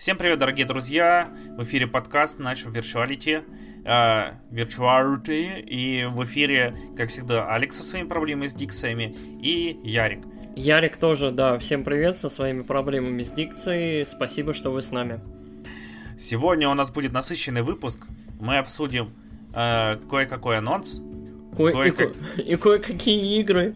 Всем привет, дорогие друзья! В эфире подкаст Nacho Virtuality, э, Virtuality, и в эфире, как всегда, Алекс со своими проблемами с дикциями и Ярик. Ярик тоже, да, всем привет со своими проблемами с дикцией, спасибо, что вы с нами. Сегодня у нас будет насыщенный выпуск, мы обсудим э, кое-какой анонс. Ко- кое- и, ко- и кое-какие игры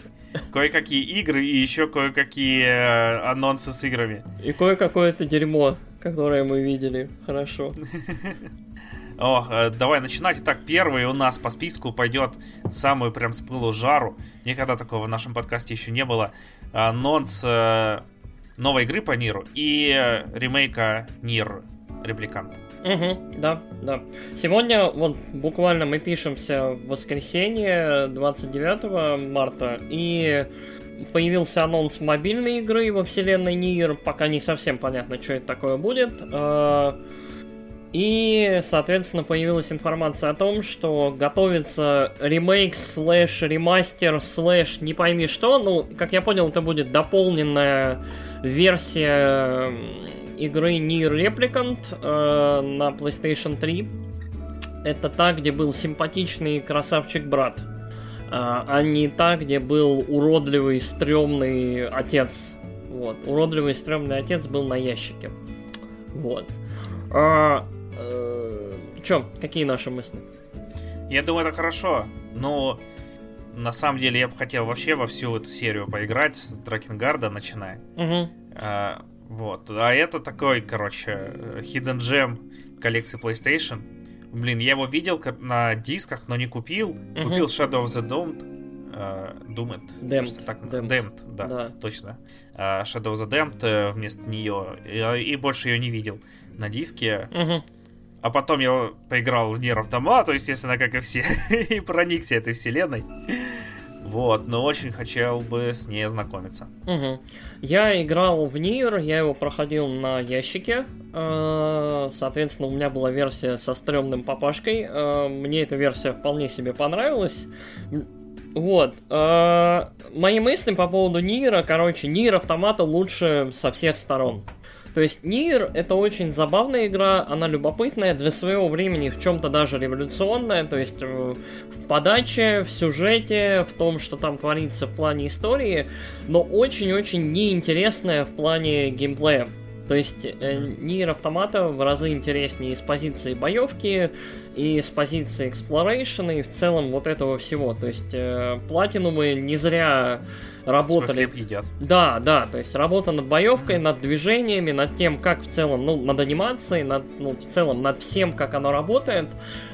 кое-какие игры и еще кое-какие э, анонсы с играми. И кое-какое-то дерьмо которое мы видели. Хорошо. Ох, э, давай начинать. Итак, первый у нас по списку пойдет самую прям с пылу жару. Никогда такого в нашем подкасте еще не было. Анонс э, новой игры по Ниру и э, ремейка Нир Репликант. Угу, да, да. Сегодня вот буквально мы пишемся в воскресенье 29 марта и появился анонс мобильной игры во вселенной Nier, пока не совсем понятно, что это такое будет. А, и, соответственно, появилась информация о том, что готовится ремейк слэш ремастер слэш не пойми что. Ну, как я понял, это будет дополненная версия игры Nier Replicant э, на PlayStation 3. Это та, где был симпатичный красавчик-брат а, а не та, где был уродливый, стрёмный отец. Вот. Уродливый, стрёмный отец был на ящике. Вот. А, э, чё, какие наши мысли? Я думаю, это хорошо, но на самом деле я бы хотел вообще во всю эту серию поиграть с Дракенгарда, начиная. Угу. А, вот. А это такой, короче, Hidden Gem коллекции PlayStation. Блин, я его видел на дисках, но не купил. Угу. Купил Shadow of the Damned. Uh, Doomed. Damned. Так. Damned, да, да, точно. Uh, Shadow of the Damned uh, вместо нее. И, больше ее не видел на диске. Угу. А потом я поиграл в Нир Автомату, естественно, как и все, и проникся этой вселенной. Вот, но очень хотел бы с ней ознакомиться. Угу. Я играл в Нир, я его проходил на ящике. Э, соответственно, у меня была версия со стрёмным папашкой. Э, мне эта версия вполне себе понравилась. Вот. Э, мои мысли по поводу Нира, короче, Нир автомата лучше со всех сторон. То есть Нир это очень забавная игра, она любопытная, для своего времени в чем-то даже революционная, то есть в подаче, в сюжете, в том, что там творится в плане истории, но очень-очень неинтересная в плане геймплея. То есть э, Нир Автомата в разы интереснее и с позиции боевки, и с позиции exploration, и в целом вот этого всего. То есть э, платинумы не зря работали... едят. Да, да, то есть работа над боевкой, mm-hmm. над движениями, над тем, как в целом, ну, над анимацией, над, ну, в целом, над всем, как оно работает.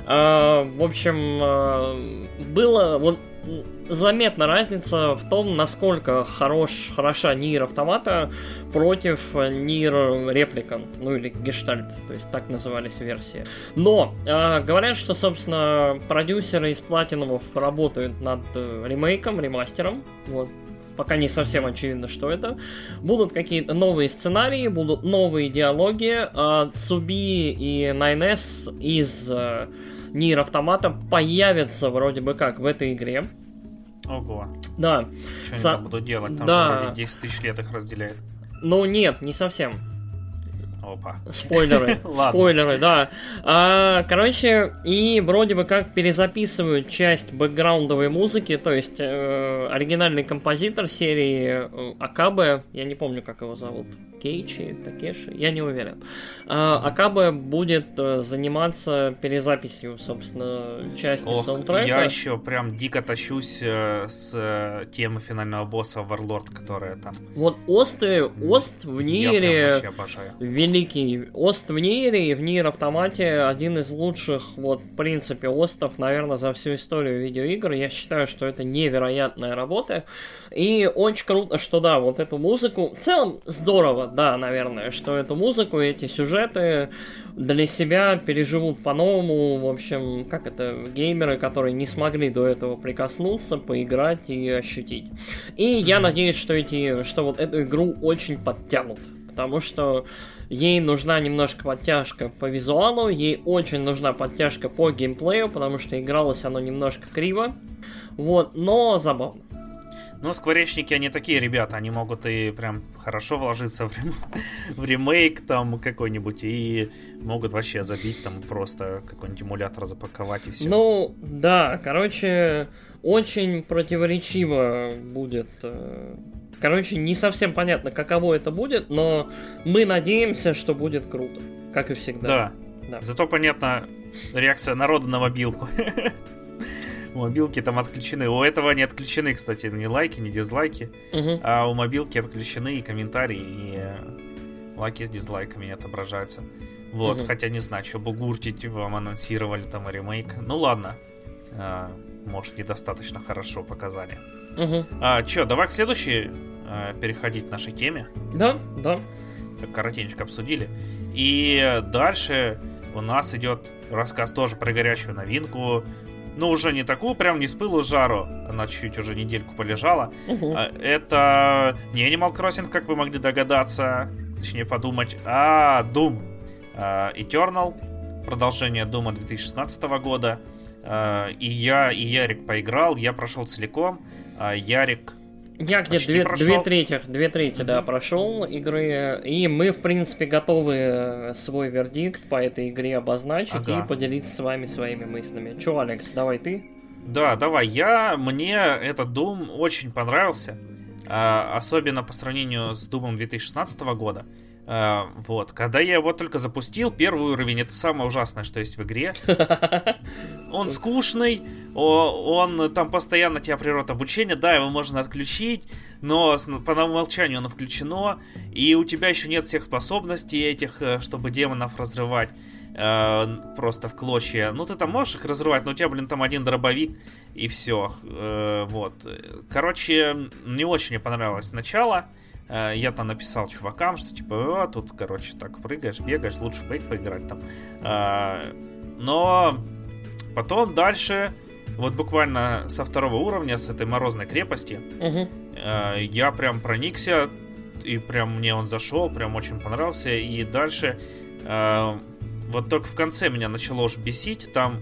Э, в общем, э, было вот заметна разница в том, насколько хорош, хороша Нир Автомата против Нир Репликант, ну или Гештальт, то есть так назывались версии. Но э, говорят, что, собственно, продюсеры из Платиновов работают над э, ремейком, ремастером, вот, пока не совсем очевидно, что это. Будут какие-то новые сценарии, будут новые диалоги. А Цуби и 9S из э, Нир Автомата появятся вроде бы как в этой игре. Ого. Да. Что Со... они там будут делать? Там да. же вроде 10 тысяч лет их разделяет. Ну нет, не совсем. Опа. Спойлеры. Спойлеры, да. А, короче, и вроде бы как перезаписывают часть бэкграундовой музыки, то есть э, оригинальный композитор серии э, Акабе, я не помню, как его зовут. Кейчи, Такеши, я не уверен. А, Акабе будет э, заниматься перезаписью, собственно, части Ох, саундтрека. Я еще прям дико тащусь э, с э, темы финального босса Варлорд, которая там. Вот Осты, Ост в Нире великий. Ост в Нире и в Нир Автомате один из лучших, вот, в принципе, Остов, наверное, за всю историю видеоигр. Я считаю, что это невероятная работа. И очень круто, что да, вот эту музыку. В целом здорово, да, наверное, что эту музыку, эти сюжеты для себя переживут по-новому. В общем, как это, геймеры, которые не смогли до этого прикоснуться, поиграть и ощутить. И я надеюсь, что эти, что вот эту игру очень подтянут. Потому что ей нужна немножко подтяжка по визуалу, ей очень нужна подтяжка по геймплею, потому что игралось оно немножко криво. Вот, но забавно. Ну, скворечники, они такие ребята, они могут и прям хорошо вложиться в, рем... в ремейк там какой-нибудь, и могут вообще забить там просто какой-нибудь эмулятор запаковать и все. Ну, да, короче, очень противоречиво будет. э, Короче, не совсем понятно, каково это будет, но мы надеемся, что будет круто, как и всегда. Да. Да. Зато понятна реакция народа на мобилку. Мобилки там отключены. У этого не отключены, кстати, ни лайки, ни дизлайки. А у мобилки отключены и комментарии, и э, лайки с дизлайками не отображаются. Вот, хотя не знаю, что бугуртить вам анонсировали там ремейк. Ну ладно. А, может, недостаточно хорошо показали. Мгм. А, чё, давай к следующей а, переходить к нашей теме. Да, да. Так коротенько обсудили. И дальше у нас идет рассказ тоже про горячую новинку. Ну, уже не такую, прям не с пылу с жару. Она чуть-чуть уже недельку полежала. А, Это не Animal Crossing, как вы могли догадаться, точнее подумать, а Doom а, Eternal, продолжение Дума 2016 года. А, И я, и Ярик поиграл, я прошел целиком, Ярик... Я где две, прошел. две трети, две трети, да, прошел игры, и мы, в принципе, готовы свой вердикт по этой игре обозначить Ага. и поделиться с вами своими мыслями. Че, Алекс, давай ты? Да, давай, я, мне этот Doom очень понравился, а, особенно по сравнению с Думом 2016 года. А, Вот, когда я его только запустил, первый уровень это самое ужасное, что есть в игре. Он скучный, он там постоянно тебя прервет обучение, да, его можно отключить, но по умолчанию оно включено, и у тебя еще нет всех способностей этих, э, чтобы демонов разрывать э, просто в клочья. Ну, ты там можешь их разрывать, но у тебя, блин, там один дробовик, и все. вот. Короче, не очень мне понравилось начало. Э, Я там написал чувакам, что типа, «О, тут, короче, так прыгаешь, бегаешь, лучше в поиграть там. Э, Но потом дальше, вот буквально со второго уровня, с этой морозной крепости, Мгм. Э, я прям проникся, и прям мне он зашел, прям очень понравился. И дальше, э, вот только в конце меня начало уж бесить. Там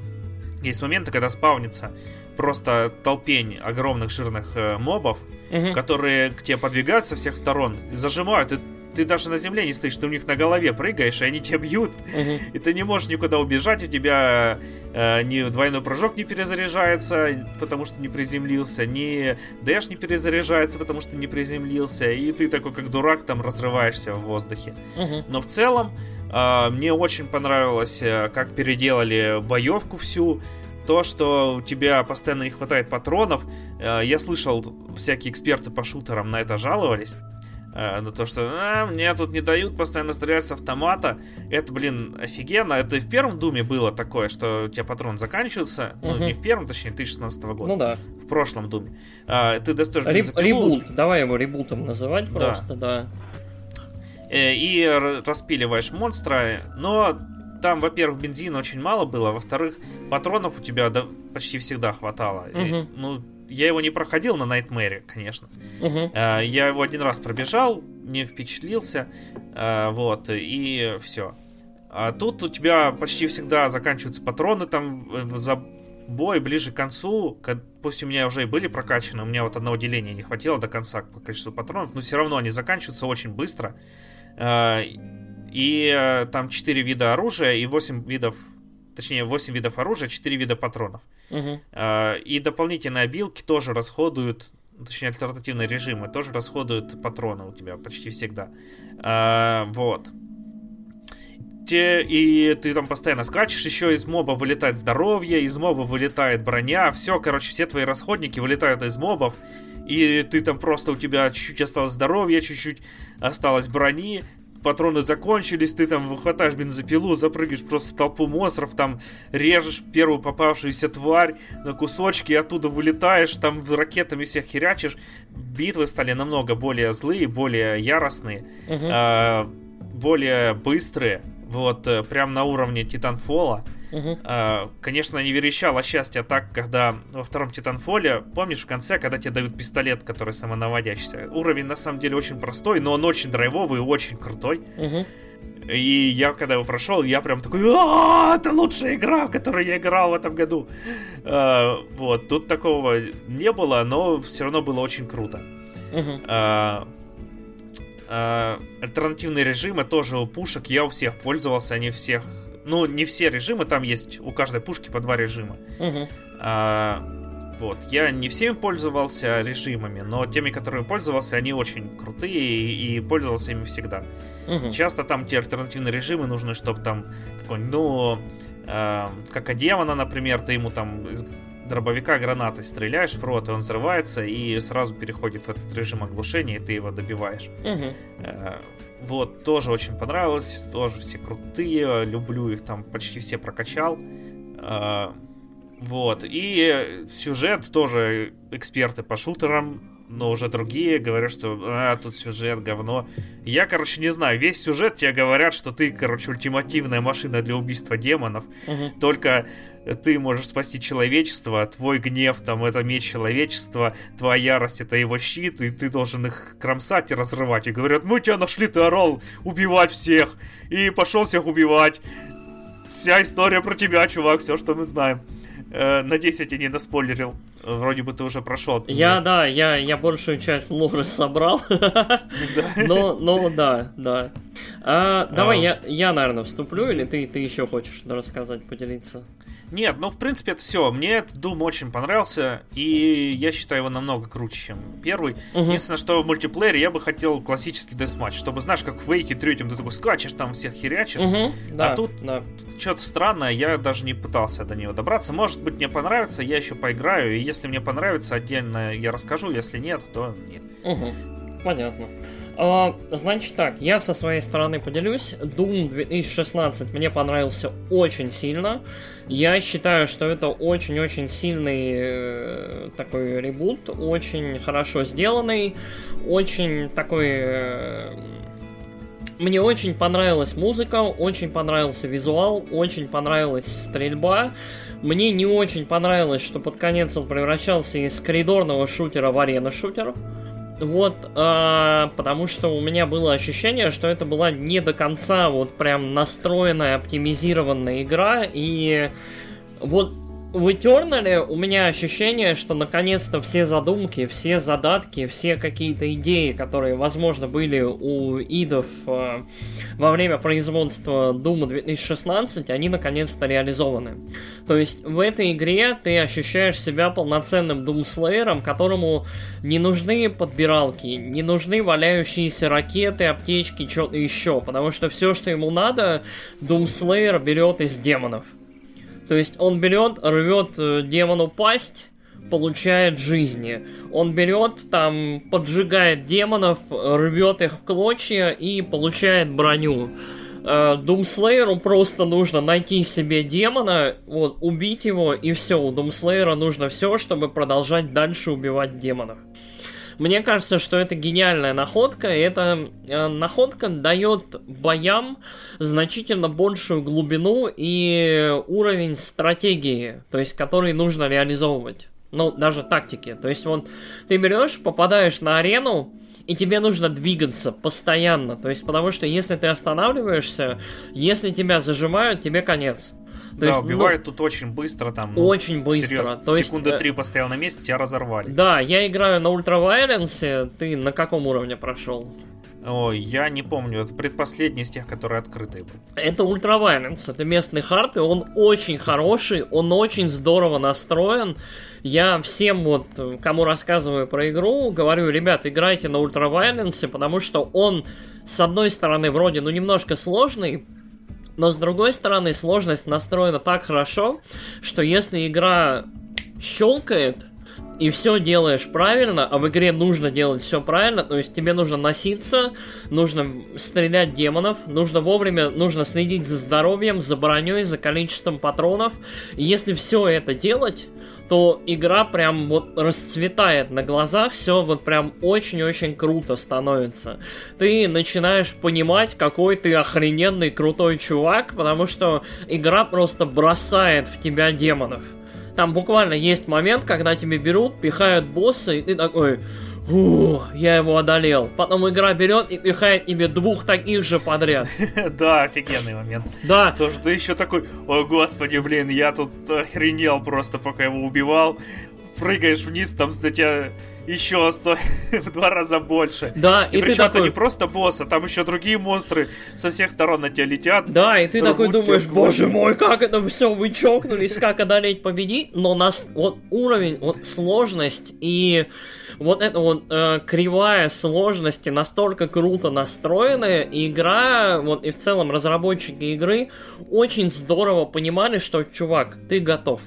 есть моменты, когда спавнится просто толпень огромных жирных э, мобов, Мгм. которые к тебе подвигаются со всех сторон, зажимают, и ты даже на земле не стоишь, ты у них на голове прыгаешь, и они тебя бьют, Мгм. и ты не можешь никуда убежать, у тебя э, ни двойной прыжок не перезаряжается, потому что не приземлился, ни дэш не перезаряжается, потому что не приземлился, и ты такой как дурак там разрываешься в воздухе. Мгм. Но в целом э, мне очень понравилось, э, как переделали боевку всю. То, что у тебя постоянно не хватает патронов. Э, я слышал, всякие эксперты по шутерам на это жаловались. Э, на то, что «А, мне тут не дают постоянно стрелять с автомата. Это, блин, офигенно. Это и в первом Думе было такое, что у тебя патрон заканчивается. Ну, Мгм. не в первом, точнее, 2016 года. Ну да. В прошлом Думе. А, ты достаешь бензопилу, ребут. Давай его ребутом называть Да. просто, да. э, и распиливаешь монстра, но там, во-первых, бензина очень мало было, во-вторых, патронов у тебя почти всегда хватало. И, Мгм. ну, я его не проходил на Найтмэре, конечно. Э, я его один раз пробежал, не впечатлился, э, вот, и все. А тут у тебя почти всегда заканчиваются патроны там за бой ближе к концу, пусть у меня уже и были прокачаны, у меня вот одного деления не хватило до конца по количеству патронов, но все равно они заканчиваются очень быстро. Э, И там 4 вида оружия и 8 видов, точнее 8 видов оружия, 4 вида патронов. А, И дополнительные обилки тоже расходуют, точнее альтернативные режимы тоже расходуют патроны у тебя почти всегда. А, Вот. Те, и ты там постоянно скачешь, еще из моба вылетает здоровье, из моба вылетает броня, все, короче, все твои расходники вылетают из мобов, и ты там просто, у тебя чуть-чуть осталось здоровья, чуть-чуть осталось брони, патроны закончились, ты там выхватаешь бензопилу, запрыгиваешь просто в толпу монстров, там режешь первую попавшуюся тварь на кусочки, оттуда вылетаешь, там ракетами всех херячишь. Битвы стали намного более злые, более яростные, Мгм. а, более быстрые, вот, э, прям на уровне Титанфола. А, Конечно, не верещало счастье так, когда во втором Титанфоле, помнишь, в конце, когда тебе дают пистолет, который самонаводящийся. Уровень на самом деле очень простой, но он очень драйвовый и очень крутой. Мгм. И я, когда его прошел, я прям такой, а, это лучшая игра, в которую я играл в этом году. А, вот, тут такого не было, но все равно было очень круто. А, а, альтернативные режимы тоже у пушек, я у всех пользовался, они всех... Ну, не все режимы, там есть у каждой пушки по два режима. А, вот, я не всеми пользовался режимами, но теми, которыми пользовался, они очень крутые и, и пользовался ими всегда. Угу. Часто там те альтернативные режимы нужны, чтобы там какой-нибудь, ну, э, как демона, например, ты ему там из дробовика гранатой стреляешь в рот, и он взрывается, и сразу переходит в этот режим оглушения, и ты его добиваешь. Угу. Э, вот, тоже очень понравилось, тоже все крутые, люблю их там, почти все прокачал. Э, вот, и сюжет тоже эксперты по шутерам, но уже другие говорят, что а, тут сюжет говно. Я, короче, не знаю, весь сюжет тебе говорят, что ты, короче, ультимативная машина для убийства демонов. Угу. Только ты можешь спасти человечество, твой гнев там это меч человечества, твоя ярость это его щит, и ты должен их кромсать и разрывать. И говорят, мы тебя нашли, ты орал убивать всех, и пошел всех убивать. Вся история про тебя, чувак, все, что мы знаем. Э, надеюсь, я тебе не доспойлерил. Вроде бы ты уже прошел. Я, да, я, я большую часть лоры собрал. Но, но да, да. А, давай а. я, я, наверное, вступлю, или ты, ты еще хочешь рассказать, поделиться? Нет, ну, в принципе, это все. Мне этот Doom очень понравился, и я считаю его намного круче, чем первый. Угу. Единственное, что в мультиплеере я бы хотел классический десматч, чтобы, знаешь, как в Вейке третьем ты такой скачешь, там всех херячишь. Угу, да, а тут да. что-то странное, я даже не пытался до него добраться. Может быть, мне понравится, я еще поиграю, и если мне понравится, отдельно я расскажу, если нет, то нет. Угу, понятно. А, значит так, я со своей стороны поделюсь. Doom 2016 мне понравился очень сильно. Я считаю, что это очень-очень сильный э, такой ребут, очень хорошо сделанный, очень такой... Э, мне очень понравилась музыка, очень понравился визуал, очень понравилась стрельба. Мне не очень понравилось, что под конец он превращался из коридорного шутера в арена-шутер. Вот, а, потому что у меня было ощущение, что это была не до конца вот прям настроенная, оптимизированная игра, и вот в Eternal у меня ощущение, что наконец-то все задумки, все задатки, все какие-то идеи, которые, возможно, были у идов э, во время производства Doom 2016, они наконец-то реализованы. То есть в этой игре ты ощущаешь себя полноценным Doomslayer, которому не нужны подбиралки, не нужны валяющиеся ракеты, аптечки, что-то еще, потому что все, что ему надо, Doomslayer берет из демонов. То есть он берет, рвет э, демону пасть, получает жизни. Он берет, там, поджигает демонов, рвет их в клочья и получает броню. Думслейеру э, просто нужно найти себе демона, вот, убить его, и все. У Думслейера нужно все, чтобы продолжать дальше убивать демонов. Мне кажется, что это гениальная находка, эта э, находка дает боям значительно большую глубину и уровень стратегии, то есть который нужно реализовывать. Ну, даже тактики. То есть вот ты берешь, попадаешь на арену, и тебе нужно двигаться постоянно. То есть, потому что если ты останавливаешься, если тебя зажимают, тебе конец. То да, есть, убивают ну, тут очень быстро, там. Ну, очень быстро. Серьезно, то секунды есть, три постоял на месте, тебя разорвали. Да, я играю на ультравайленсе. Ты на каком уровне прошел? Ой, я не помню, это предпоследний из тех, которые открытые были. Это ультравайленс, это местный хард, и он очень хороший, он очень здорово настроен. Я всем вот, кому рассказываю про игру, говорю, ребят, играйте на ультравайленсе, потому что он, с одной стороны, вроде, ну, немножко сложный, но с другой стороны, сложность настроена так хорошо, что если игра щелкает, и все делаешь правильно, а в игре нужно делать все правильно, то есть тебе нужно носиться, нужно стрелять демонов, нужно вовремя, нужно следить за здоровьем, за броней, за количеством патронов. И если все это делать, то игра прям вот расцветает на глазах, все вот прям очень-очень круто становится. Ты начинаешь понимать, какой ты охрененный крутой чувак, потому что игра просто бросает в тебя демонов. Там буквально есть момент, когда тебе берут, пихают босса, и ты такой, Фу, я его одолел. Потом игра берет и пихает тебе двух таких же подряд. Да, офигенный момент. Да. То, что ты еще такой, о господи, блин, я тут охренел просто, пока его убивал. Прыгаешь вниз, там на тебя еще сто... в два раза больше. Да, и, и причем ты такой... это не просто босс, а там еще другие монстры со всех сторон на тебя летят. Да, и ты такой думаешь, боже мой, как это все, вы чокнулись, как одолеть, победить, но нас вот уровень, вот сложность и вот эта вот э, кривая сложности настолько круто настроенная, и игра, вот и в целом разработчики игры очень здорово понимали, что, чувак, ты готов.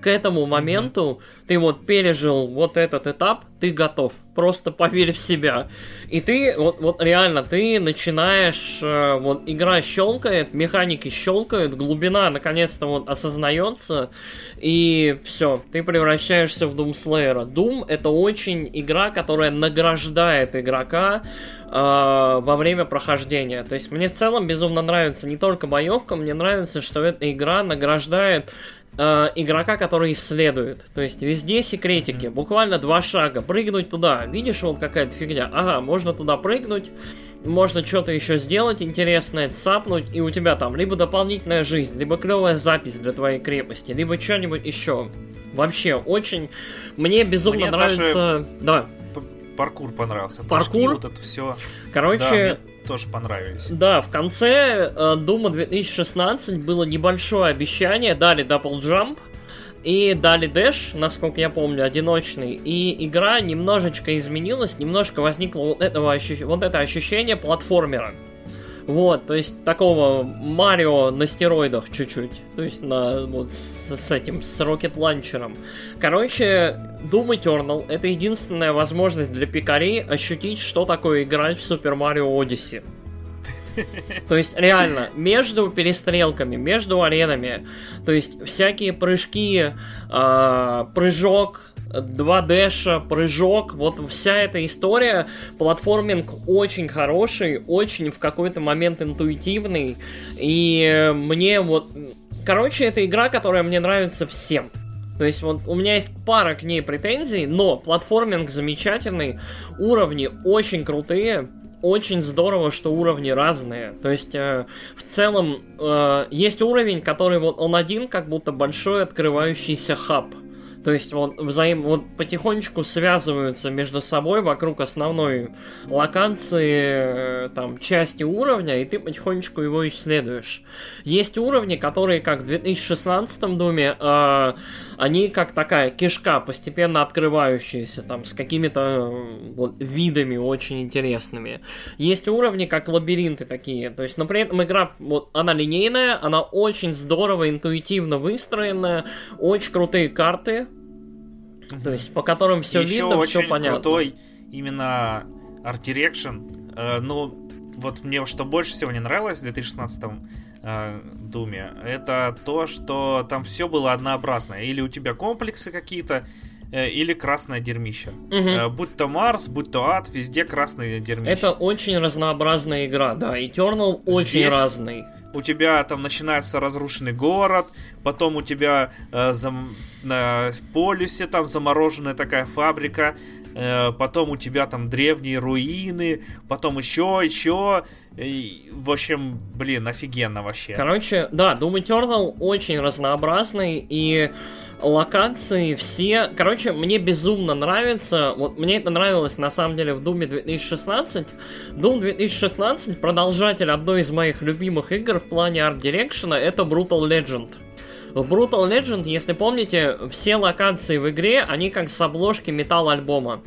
К этому моменту ты вот пережил вот этот этап, ты готов. Просто поверь в себя. И ты, вот, вот реально, ты начинаешь, э, вот игра щелкает, механики щелкают, глубина наконец-то вот осознается, и все, ты превращаешься в Doom Slayer. Doom это очень игра, которая награждает игрока э, во время прохождения. То есть мне в целом безумно нравится не только боевка, мне нравится, что эта игра награждает э, игрока, который исследует. То есть везде секретики, буквально два шага, прыгнуть туда. Видишь, вот какая-то фигня. Ага, можно туда прыгнуть, можно что-то еще сделать интересное, цапнуть, и у тебя там либо дополнительная жизнь, либо клевая запись для твоей крепости, либо что-нибудь еще. Вообще, очень... Мне безумно Мне даже нравится... Да. П- Паркур понравился. Паркур? Прыжки, вот это все. Короче, тоже понравились. Да, в конце э, Дума 2016 было небольшое обещание, дали Double Jump и дали Dash, насколько я помню, одиночный, и игра немножечко изменилась, немножко возникло вот, этого ощущ... вот это ощущение платформера. Вот, то есть такого Марио на стероидах чуть-чуть. То есть на вот с, с этим, с Rocket ланчером. Короче, Doom Eternal это единственная возможность для пикарей ощутить, что такое играть в Super Mario Odyssey. То есть, реально, между перестрелками, между аренами, то есть, всякие прыжки, э, прыжок, 2 дэша, прыжок, вот вся эта история, платформинг очень хороший, очень в какой-то момент интуитивный, и мне вот... Короче, это игра, которая мне нравится всем. То есть вот у меня есть пара к ней претензий, но платформинг замечательный, уровни очень крутые, очень здорово, что уровни разные. То есть, э, в целом, э, есть уровень, который вот он один, как будто большой открывающийся хаб. То есть вот, взаим, вот потихонечку связываются между собой вокруг основной локации, э, там, части уровня, и ты потихонечку его исследуешь. Есть уровни, которые, как в 2016 Думе, э, они как такая кишка, постепенно открывающаяся, там, с какими-то э, вот, видами очень интересными. Есть уровни, как лабиринты такие, то есть, но при этом игра, вот, она линейная, она очень здорово, интуитивно выстроенная, очень крутые карты, то есть, по которым все Еще видно, все очень понятно. крутой именно art direction. Э, ну, вот мне что больше всего не нравилось в 2016 э, Doom е, это то, что там все было однообразно. Или у тебя комплексы какие-то, э, или красное дерьмище. Э, будь то Марс, будь то Ад, везде красное дерьмище. Это очень разнообразная игра, да. Eternal очень Здесь- разный. У тебя там начинается разрушенный город, потом у тебя э, зам- на полюсе там замороженная такая фабрика, э, потом у тебя там древние руины, потом еще, еще. И, в общем, блин, офигенно вообще. Короче, да, Doom Eternal очень разнообразный и локации все... Короче, мне безумно нравится... Вот мне это нравилось на самом деле в Doom 2016. Doom 2016 продолжатель одной из моих любимых игр в плане арт-дирекшена это Brutal Legend. В Brutal Legend, если помните, все локации в игре, они как с обложки металл-альбома.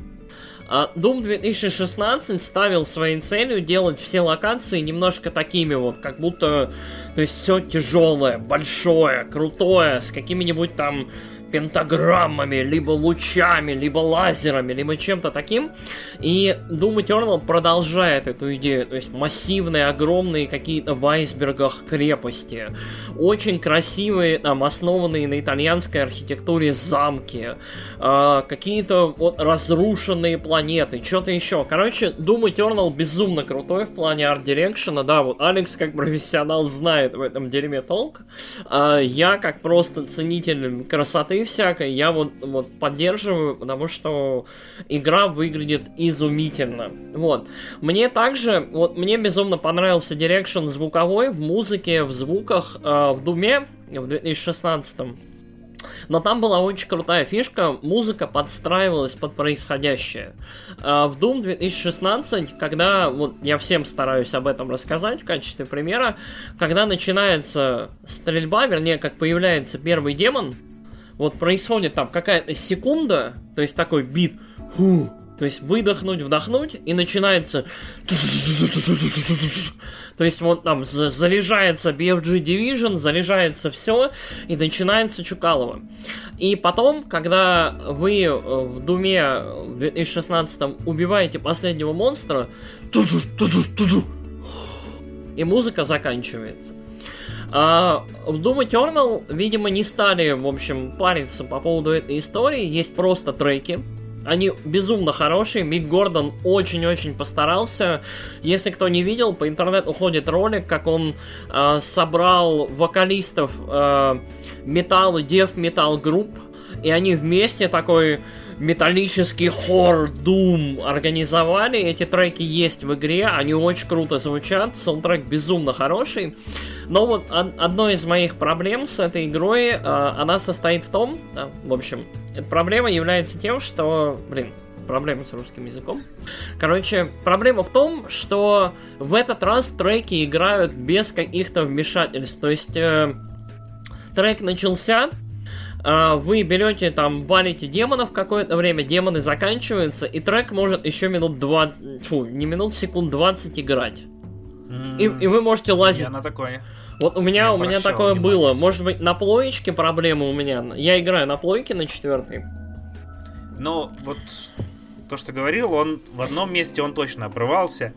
А Doom 2016 ставил своей целью делать все локации немножко такими вот, как будто, то есть все тяжелое, большое, крутое, с какими-нибудь там пентаграммами, либо лучами, либо лазерами, либо чем-то таким. И Doom Eternal продолжает эту идею. То есть массивные, огромные какие-то в айсбергах крепости. Очень красивые, там, основанные на итальянской архитектуре замки. а, какие-то вот разрушенные планеты. Что-то еще. Короче, Doom Eternal безумно крутой в плане арт-дирекшена. Да, вот Алекс как профессионал знает в этом дерьме толк. А, я как просто ценитель красоты хуйни всякой я вот, вот поддерживаю, потому что игра выглядит изумительно. Вот. Мне также, вот мне безумно понравился direction звуковой в музыке, в звуках, э, в Doom е в 2016 но там была очень крутая фишка, музыка подстраивалась под происходящее. А, в Doom 2016, когда, вот я всем стараюсь об этом рассказать в качестве примера, когда начинается стрельба, вернее, как появляется первый демон, вот происходит там какая-то секунда, то есть такой бит, фу, то есть выдохнуть, вдохнуть, и начинается... То есть вот там заряжается BFG Division, заряжается все, и начинается Чукалова. И потом, когда вы э, в Думе в 2016 убиваете последнего монстра, и музыка заканчивается. А в Doom видимо, не стали, в общем, париться по поводу этой истории. Есть просто треки, они безумно хорошие. Мик Гордон очень-очень постарался. Если кто не видел, по интернету ходит ролик, как он э, собрал вокалистов э, металл и дев металл групп, и они вместе такой металлический хор Doom организовали. Эти треки есть в игре, они очень круто звучат, саундтрек безумно хороший. Но вот одно из моих проблем с этой игрой, э, она состоит в том, э, в общем, эта проблема является тем, что, блин, проблема с русским языком. Короче, проблема в том, что в этот раз треки играют без каких-то вмешательств. То есть э, трек начался, вы берете там, валите демонов какое-то время, демоны заканчиваются, и трек может еще минут 20, фу, не минут, секунд 20 играть. И, и вы можете лазить. Я на такое. Вот у меня, у меня такое было. Может быть, на плоечке проблемы у меня. Я играю на плойке на четвертой. Ну, вот то, что говорил, он в одном месте он точно обрывался.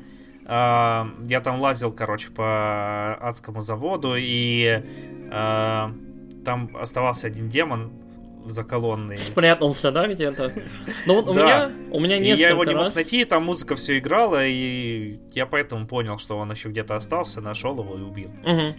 А, я там лазил, короче, по адскому заводу, и а, там оставался один демон, заколонный. Спрятался, да, где-то? Ну вот у меня, у меня несколько Я его не мог найти, там музыка все играла, и я поэтому понял, что он еще где-то остался, нашел его и убил.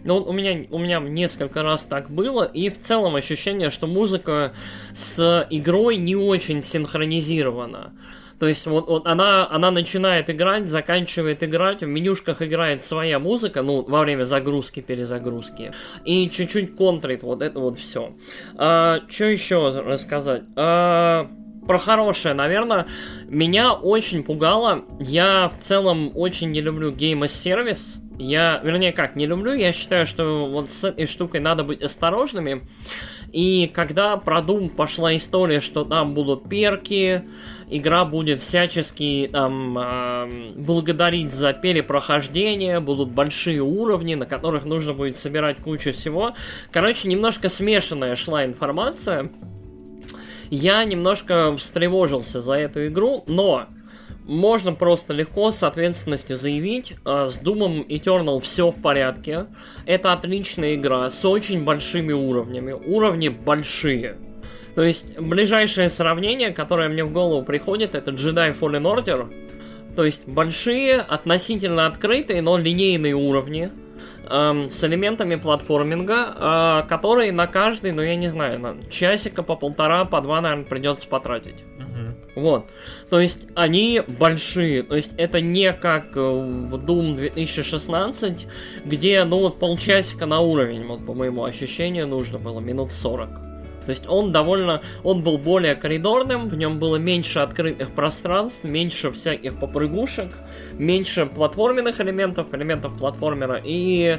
Ну у меня, у меня несколько раз так было, и в целом ощущение, что музыка с игрой не очень синхронизирована. То есть вот, вот она, она начинает играть, заканчивает играть, в менюшках играет своя музыка, ну, во время загрузки, перезагрузки, и чуть-чуть контрит вот это вот все. А, что еще рассказать? А, про хорошее, наверное, меня очень пугало. Я в целом очень не люблю Service. Я, вернее, как, не люблю, я считаю, что вот с этой штукой надо быть осторожными. И когда про Doom пошла история, что там будут перки, игра будет всячески там э, благодарить за перепрохождение, будут большие уровни, на которых нужно будет собирать кучу всего. Короче, немножко смешанная шла информация. Я немножко встревожился за эту игру, но можно просто легко с ответственностью заявить, э, с Doom Eternal все в порядке. Это отличная игра с очень большими уровнями. Уровни большие. То есть, ближайшее сравнение, которое мне в голову приходит, это Jedi Fallen Order. То есть, большие, относительно открытые, но линейные уровни эм, с элементами платформинга, э, которые на каждый, ну я не знаю, на часика по полтора, по два, наверное, придется потратить. Вот. То есть они большие. То есть это не как э, в Doom 2016, где, ну вот полчасика на уровень, вот по моему ощущению, нужно было, минут 40. То есть он довольно, он был более коридорным, в нем было меньше открытых пространств, меньше всяких попрыгушек, меньше платформенных элементов, элементов платформера, и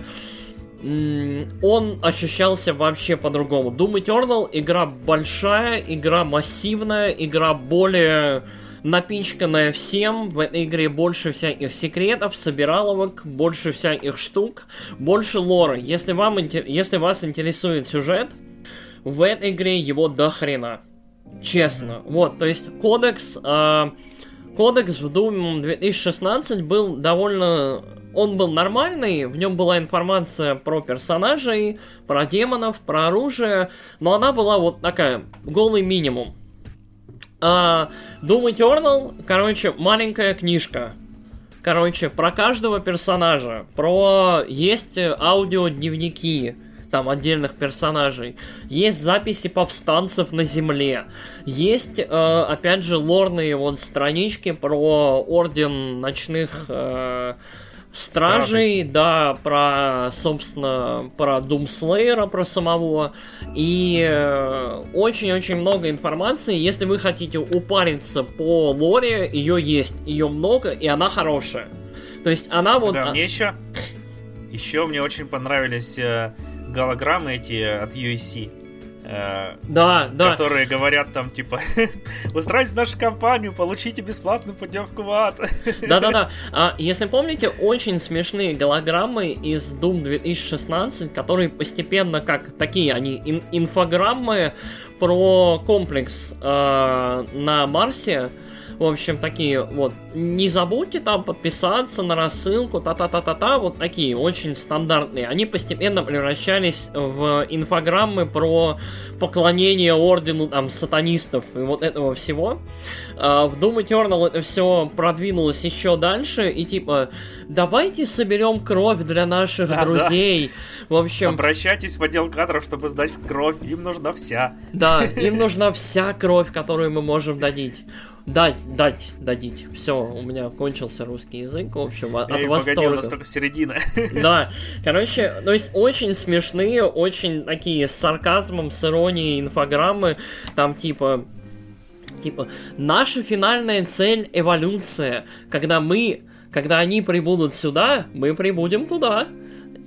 он ощущался вообще по-другому. Doom Eternal игра большая, игра массивная, игра более напичканная всем. В этой игре больше всяких секретов, собираловок, больше всяких штук, больше лора. Если, вам, если вас интересует сюжет, в этой игре его до хрена. Честно. Вот, то есть кодекс... Э, кодекс в Doom 2016 был довольно... Он был нормальный, в нем была информация про персонажей, про демонов, про оружие, но она была вот такая, голый минимум. А, Doom Eternal, короче, маленькая книжка. Короче, про каждого персонажа, про есть аудиодневники, там отдельных персонажей. Есть записи повстанцев на земле. Есть, э, опять же, лорные вот странички про орден ночных э, Стражей, Стражей, да, про, собственно, про Думслейера, про самого. И э, очень-очень много информации. Если вы хотите упариться по лоре, ее есть. Ее много, и она хорошая. То есть она вот... Да, мне еще... Еще мне очень понравились э, голограммы эти от USC. Э, да, да. Которые говорят там, типа, устраивайте нашу компанию, получите бесплатную путевку в ад. Да-да-да. А, если помните, очень смешные голограммы из Doom 2016, которые постепенно, как такие, они ин- инфограммы про комплекс э, на Марсе, в общем, такие вот. Не забудьте там подписаться на рассылку, та-та-та-та-та, вот такие, очень стандартные. Они постепенно превращались в инфограммы про поклонение ордену там сатанистов и вот этого всего. А в Doom Eternal это все продвинулось еще дальше, и типа, давайте соберем кровь для наших а, друзей. Да. В общем... Обращайтесь в отдел кадров, чтобы сдать кровь, им нужна вся. Да, им нужна вся кровь, которую мы можем дадить дать, дать, дадить. Все, у меня кончился русский язык, в общем, от Эй, восторга. Погоди, у нас только середина. Да, короче, то есть очень смешные, очень такие с сарказмом, с иронией инфограммы, там типа типа наша финальная цель эволюция, когда мы, когда они прибудут сюда, мы прибудем туда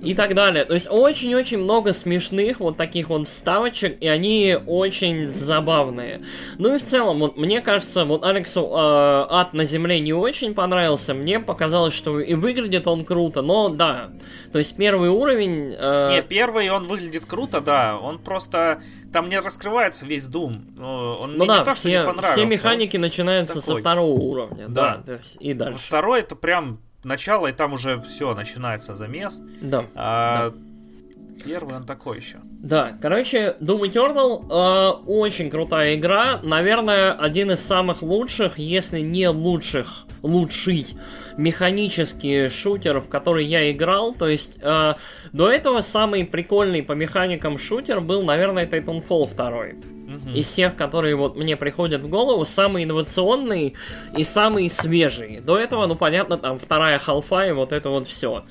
и так далее. То есть очень-очень много смешных вот таких вот вставочек, и они очень забавные. Ну и в целом, вот мне кажется, вот Алексу э, Ад на Земле не очень понравился. Мне показалось, что и выглядит он круто, но да. То есть первый уровень... Э... Не, первый он выглядит круто, да. Он просто... Там не раскрывается весь Doom. Он ну да, то, все, все механики начинаются такой. со второго уровня. Да. да и дальше. Второй это прям начало, и там уже все, начинается замес. Да. А, да. Первый он такой еще. Да, короче, Doom Eternal э, очень крутая игра. Наверное, один из самых лучших, если не лучших, лучший механический шутер, в который я играл. То есть, э, до этого самый прикольный по механикам шутер был, наверное, Titanfall 2. Угу. Из всех, которые вот мне приходят в голову, самый инновационный и самый свежий. До этого, ну понятно, там вторая халфа и вот это вот все.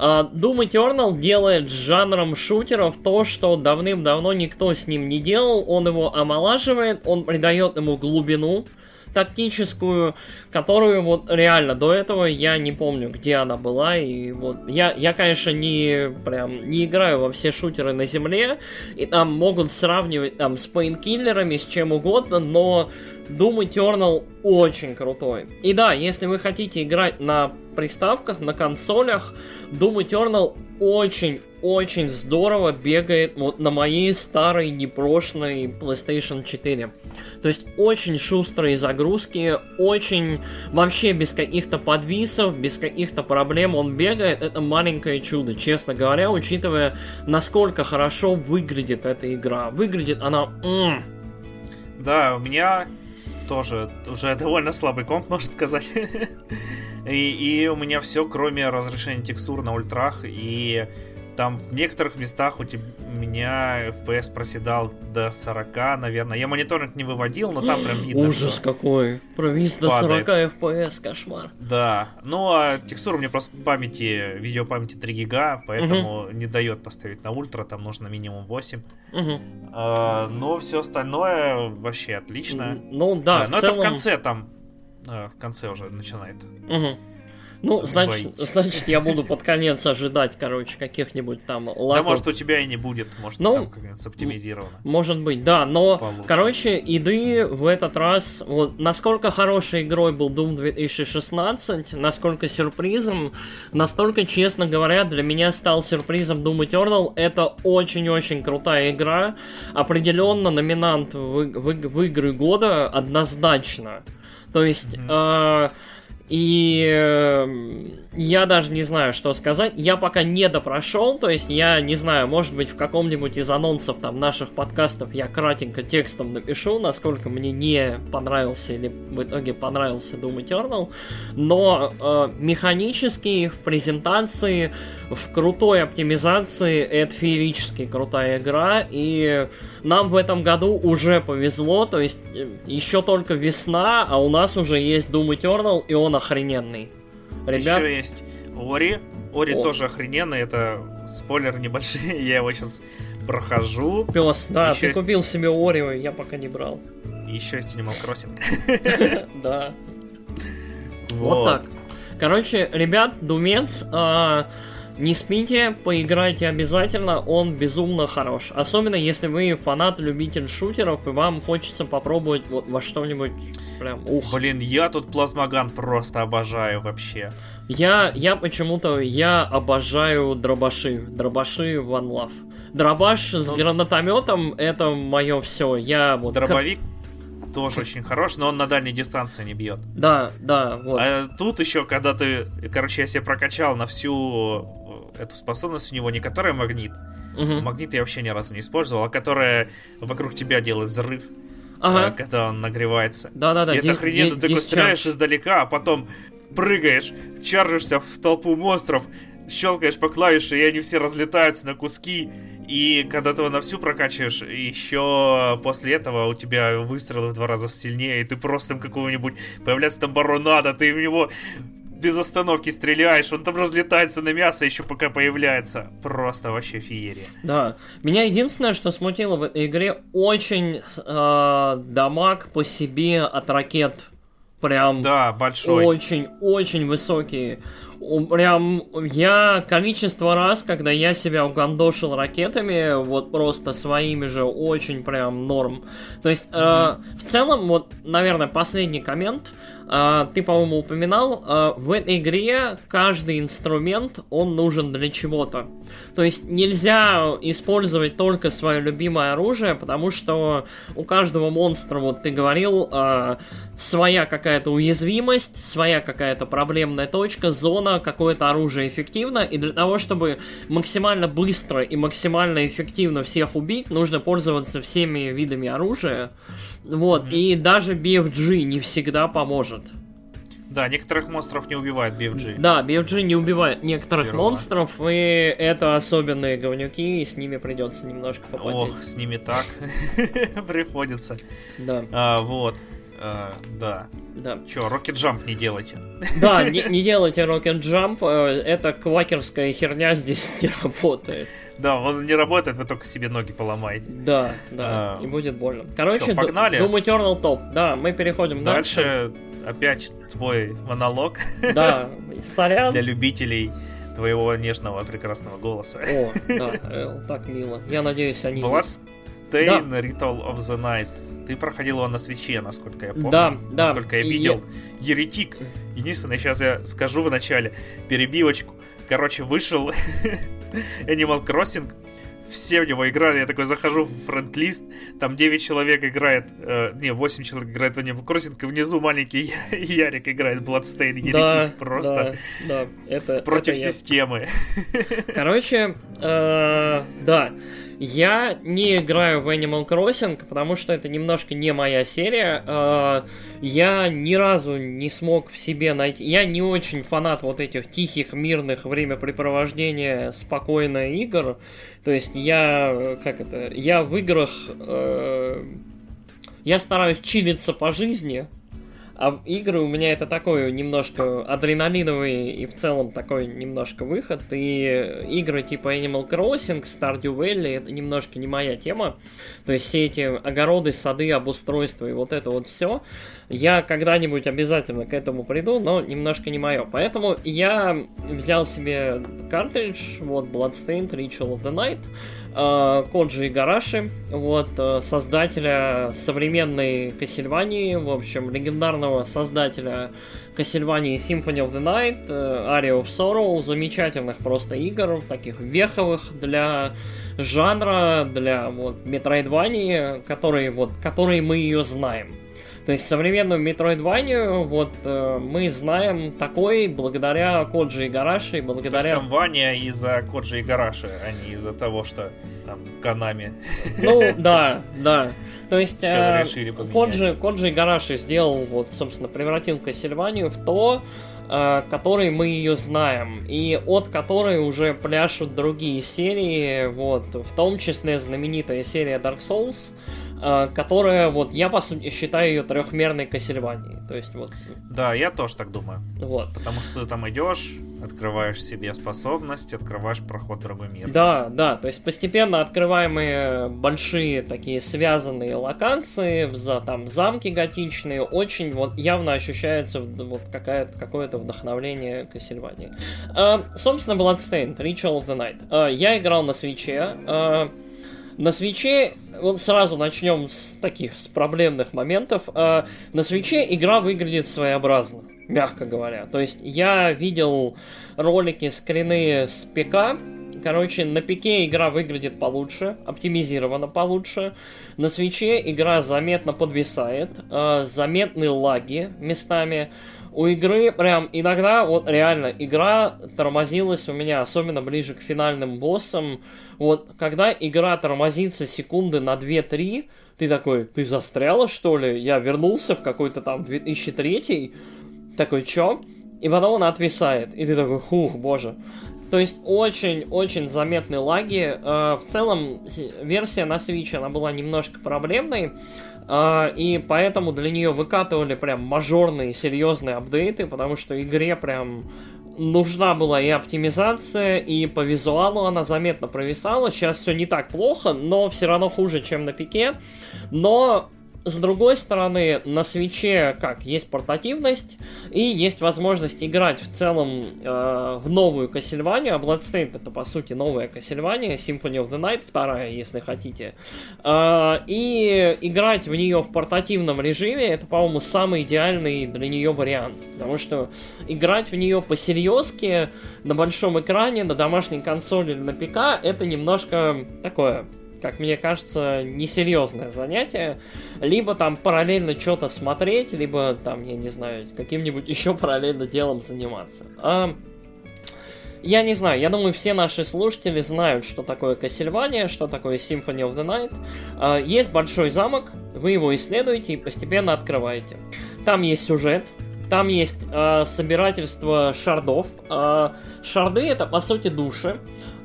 Uh, Doom Eternal делает с жанром шутеров то, что давным-давно никто с ним не делал. Он его омолаживает, он придает ему глубину, тактическую, которую вот реально до этого я не помню, где она была. И вот я, я конечно, не прям не играю во все шутеры на земле, и там могут сравнивать там с пейнкиллерами, с чем угодно, но Doom Eternal очень крутой. И да, если вы хотите играть на приставках, на консолях, Doom Eternal очень-очень здорово бегает вот на моей старой непрошенной PlayStation 4. То есть очень шустрые загрузки, очень вообще без каких-то подвисов, без каких-то проблем он бегает. Это маленькое чудо, честно говоря, учитывая, насколько хорошо выглядит эта игра. Выглядит она... М-м. Да, у меня тоже уже довольно слабый комп, можно сказать. и, и у меня все, кроме разрешения текстур на ультрах и там в некоторых местах у, тебя, у меня FPS проседал до 40, наверное. Я мониторинг не выводил, но там прям видно, Ужас что какой! Провис до 40 FPS, кошмар. Да. Ну, а текстура мне просто памяти, видеопамяти 3 гига, поэтому угу. не дает поставить на ультра, там нужно минимум 8. Угу. А, но все остальное вообще отлично. Ну да, да Но целом... это в конце там, э, в конце уже начинает. Угу. Ну, значит, значит, я буду под конец ожидать, короче, каких-нибудь там лаков. Да, может, у тебя и не будет, может, ну, там как-нибудь оптимизировано. Может быть, да, но, Получше. короче, еды в этот раз, вот, насколько хорошей игрой был Doom 2016, насколько сюрпризом, настолько, честно говоря, для меня стал сюрпризом Doom Eternal. Это очень-очень крутая игра, определенно номинант в, в, в игры года однозначно. То есть, mm-hmm. э, И э, я даже не знаю, что сказать. Я пока не допрошел, то есть я не знаю, может быть, в каком-нибудь из анонсов там наших подкастов я кратенько текстом напишу, насколько мне не понравился или в итоге понравился Doom Eternal. Но э, механически в презентации, в крутой оптимизации это феерически крутая игра. И нам в этом году уже повезло, то есть э, еще только весна, а у нас уже есть Doom Eternal, и он охрененный. Ребят... Еще есть Ори. Ори О. тоже охрененный, это спойлер небольшой, я его сейчас прохожу. Пес, да, Еще ты есть... купил себе Ори, я пока не брал. Еще есть Animal Crossing. Да. Вот так. Короче, ребят, Думец, а, не спите, поиграйте обязательно, он безумно хорош. Особенно если вы фанат, любитель шутеров, и вам хочется попробовать вот во что-нибудь прям ух. Блин, я тут плазмоган просто обожаю вообще. Я, я почему-то, я обожаю дробаши. Дробаши One Love. Дробаш ну, с гранатометом это мое все. Я вот. Дробовик тоже очень хорош, но он на дальней дистанции не бьет. Да, да, вот. А тут еще, когда ты, короче, я себе прокачал на всю эту способность у него не которая магнит. Угу. Магнит я вообще ни разу не использовал, а которая вокруг тебя делает взрыв. Ага. Э, когда он нагревается. Да-да-да. И это охрененно, ты стреляешь издалека, а потом прыгаешь, чаржишься в толпу монстров, щелкаешь по клавише, и они все разлетаются на куски. И когда ты его на всю прокачиваешь, еще после этого у тебя выстрелы в два раза сильнее, и ты просто там какого-нибудь появляется там баронада, ты в него без остановки стреляешь, он там разлетается на мясо еще пока появляется. Просто вообще феерия. Да. Меня единственное, что смутило в этой игре, очень э, дамаг по себе от ракет. Прям да, большой. Очень-очень высокие. Прям я количество раз, когда я себя угандошил ракетами, вот просто своими же очень прям норм. То есть, э, в целом, вот, наверное, последний коммент. А, ты, по-моему, упоминал, а, в этой игре каждый инструмент, он нужен для чего-то. То есть нельзя использовать только свое любимое оружие, потому что у каждого монстра, вот ты говорил, а, своя какая-то уязвимость, своя какая-то проблемная точка, зона, какое-то оружие эффективно, и для того, чтобы максимально быстро и максимально эффективно всех убить, нужно пользоваться всеми видами оружия. Вот, mm-hmm. и даже BFG не всегда поможет. Да, некоторых монстров не убивает BFG. Да, BFG не убивает некоторых Сперва. монстров, и это особенные говнюки, и с ними придется немножко попотеть. Ох, с ними так приходится. Да. А, вот. А, да. Да. Че, Rocket Jump не делайте. Да, не, не делайте Rocket Jump, э, это квакерская херня здесь не работает. Да, он не работает, вы только себе ноги поломаете. Да, да, а, и будет больно. Короче, Чё, погнали. Doom Eternal топ. Да, мы переходим дальше. Дальше опять твой монолог. Да, сорян. Для любителей твоего нежного прекрасного голоса. О, да, э, так мило. Я надеюсь, они... Bloodstained да. Ritual of the Night. Ты проходил его на свече, насколько я помню. Да, да. Насколько я видел. Я... Еретик. Единственное, сейчас я скажу в начале перебивочку. Короче, вышел Animal Crossing все в него играли. Я такой захожу в френд-лист, там 9 человек играет, э, не, 8 человек играет в Animal Crossing, и внизу маленький Ярик играет Bloodstain Еретик. Да, просто да, да, это, против это системы. Короче, э, да. Я не играю в Animal Crossing, потому что это немножко не моя серия. Э, я ни разу не смог в себе найти... Я не очень фанат вот этих тихих, мирных времяпрепровождения, спокойных игр. То есть я... Как это? Я в играх... Э, я стараюсь чилиться по жизни, а игры у меня это такой немножко адреналиновый и в целом такой немножко выход. И игры типа Animal Crossing, Stardew Valley это немножко не моя тема. То есть все эти огороды, сады, обустройства и вот это вот все. Я когда-нибудь обязательно к этому приду, но немножко не мое. Поэтому я взял себе картридж, вот Bloodstained Ritual of the Night. Э, Коджи Гараши, вот, э, создателя современной Кассельвании, в общем, легендарного создателя Кассельвании Symphony of the Night, э, Aria of Sorrow, замечательных просто игр, таких веховых для жанра, для вот Метроидвании, которые, вот, которые мы ее знаем. То есть современную Metroidvania вот э, мы знаем такой благодаря Коджи и Гараши, благодаря... То есть там Ваня из-за Коджи и Гараши, а не из-за того, что там Канами. Ну, да, да. То есть э, Коджи, Коджи и Гараши сделал, вот, собственно, превратил Кассельванию в то, э, которой мы ее знаем, и от которой уже пляшут другие серии, вот, в том числе знаменитая серия Dark Souls, э, которая, вот, я, по сути, считаю ее трехмерной Кассельванией, то есть, вот... Да, я тоже так думаю. Вот. Потому что ты там идешь, открываешь себе способность, открываешь проход в другой мир. Да, да, то есть постепенно открываемые большие такие связанные локации, за там замки готичные, очень вот явно ощущается вот какое-то вдохновление Кассельвании. А, собственно, Bloodstained, Ritual of the Night. А, я играл на свече. А, на свече, вот сразу начнем с таких, с проблемных моментов. А, на свече игра выглядит своеобразно мягко говоря. То есть я видел ролики, скрины с ПК, Короче, на пике игра выглядит получше, оптимизирована получше. На свече игра заметно подвисает, э, заметны лаги местами. У игры прям иногда, вот реально, игра тормозилась у меня, особенно ближе к финальным боссам. Вот, когда игра тормозится секунды на 2-3, ты такой, ты застряла что ли? Я вернулся в какой-то там 2003 такой, чё? И потом она отвисает, и ты такой, хух, боже. То есть очень-очень заметные лаги. Э, в целом версия на Switch она была немножко проблемной. Uh, и поэтому для нее выкатывали прям мажорные серьезные апдейты, потому что игре прям нужна была и оптимизация, и по визуалу она заметно провисала. Сейчас все не так плохо, но все равно хуже, чем на пике. Но с другой стороны, на свече как есть портативность и есть возможность играть в целом э, в новую. А Bloodstained это по сути новая Кассельвания, Symphony of the Night вторая, если хотите. Э, и играть в нее в портативном режиме это, по-моему, самый идеальный для нее вариант. Потому что играть в нее по-серьезки на большом экране, на домашней консоли или на ПК это немножко такое как мне кажется, несерьезное занятие. Либо там параллельно что-то смотреть, либо там, я не знаю, каким-нибудь еще параллельно делом заниматься. А, я не знаю, я думаю, все наши слушатели знают, что такое Кассельвания, что такое Symphony of the Night. А, есть большой замок, вы его исследуете и постепенно открываете. Там есть сюжет, там есть э, собирательство шардов. Э, шарды это по сути души.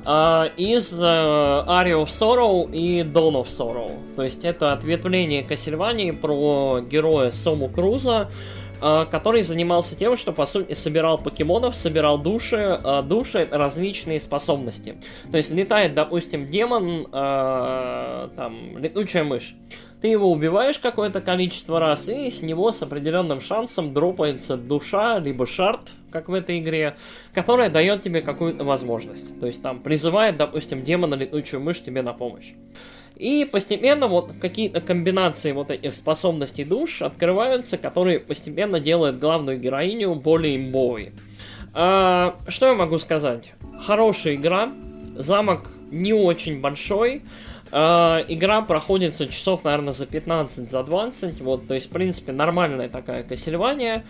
Uh, из uh, Aria of Sorrow и Dawn of Sorrow. То есть это ответвление Кассельвании про героя Сому Круза, uh, который занимался тем, что по сути собирал покемонов, собирал души, uh, души различные способности. То есть летает, допустим, демон, там, летучая мышь. Ты его убиваешь какое-то количество раз, и с него с определенным шансом дропается душа, либо шарт, как в этой игре, которая дает тебе какую-то возможность. То есть там призывает, допустим, демона летучую мышь тебе на помощь. И постепенно вот какие-то комбинации вот этих способностей душ открываются, которые постепенно делают главную героиню более имбовой. А, что я могу сказать? Хорошая игра, замок не очень большой, Uh, игра проходится часов, наверное, за 15, за 20. Вот, то есть, в принципе, нормальная такая Кассельвания.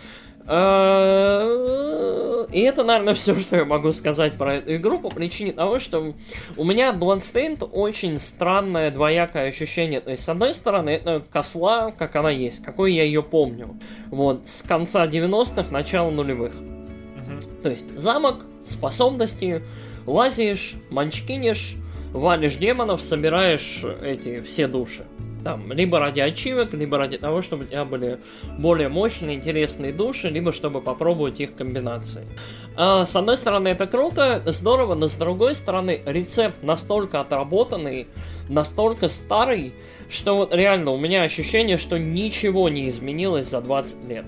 Uh, и это, наверное, все, что я могу сказать про эту игру по причине того, что у меня от Bloodstained очень странное двоякое ощущение. То есть, с одной стороны, это косла, как она есть, какой я ее помню. Вот, с конца 90-х, начала нулевых. Uh-huh. То есть, замок, способности, лазишь, манчкинешь, валишь демонов, собираешь эти все души. Там, либо ради ачивок, либо ради того, чтобы у тебя были более мощные, интересные души, либо чтобы попробовать их комбинации. А, с одной стороны, это круто, здорово, но с другой стороны, рецепт настолько отработанный, настолько старый, что вот реально у меня ощущение, что ничего не изменилось за 20 лет.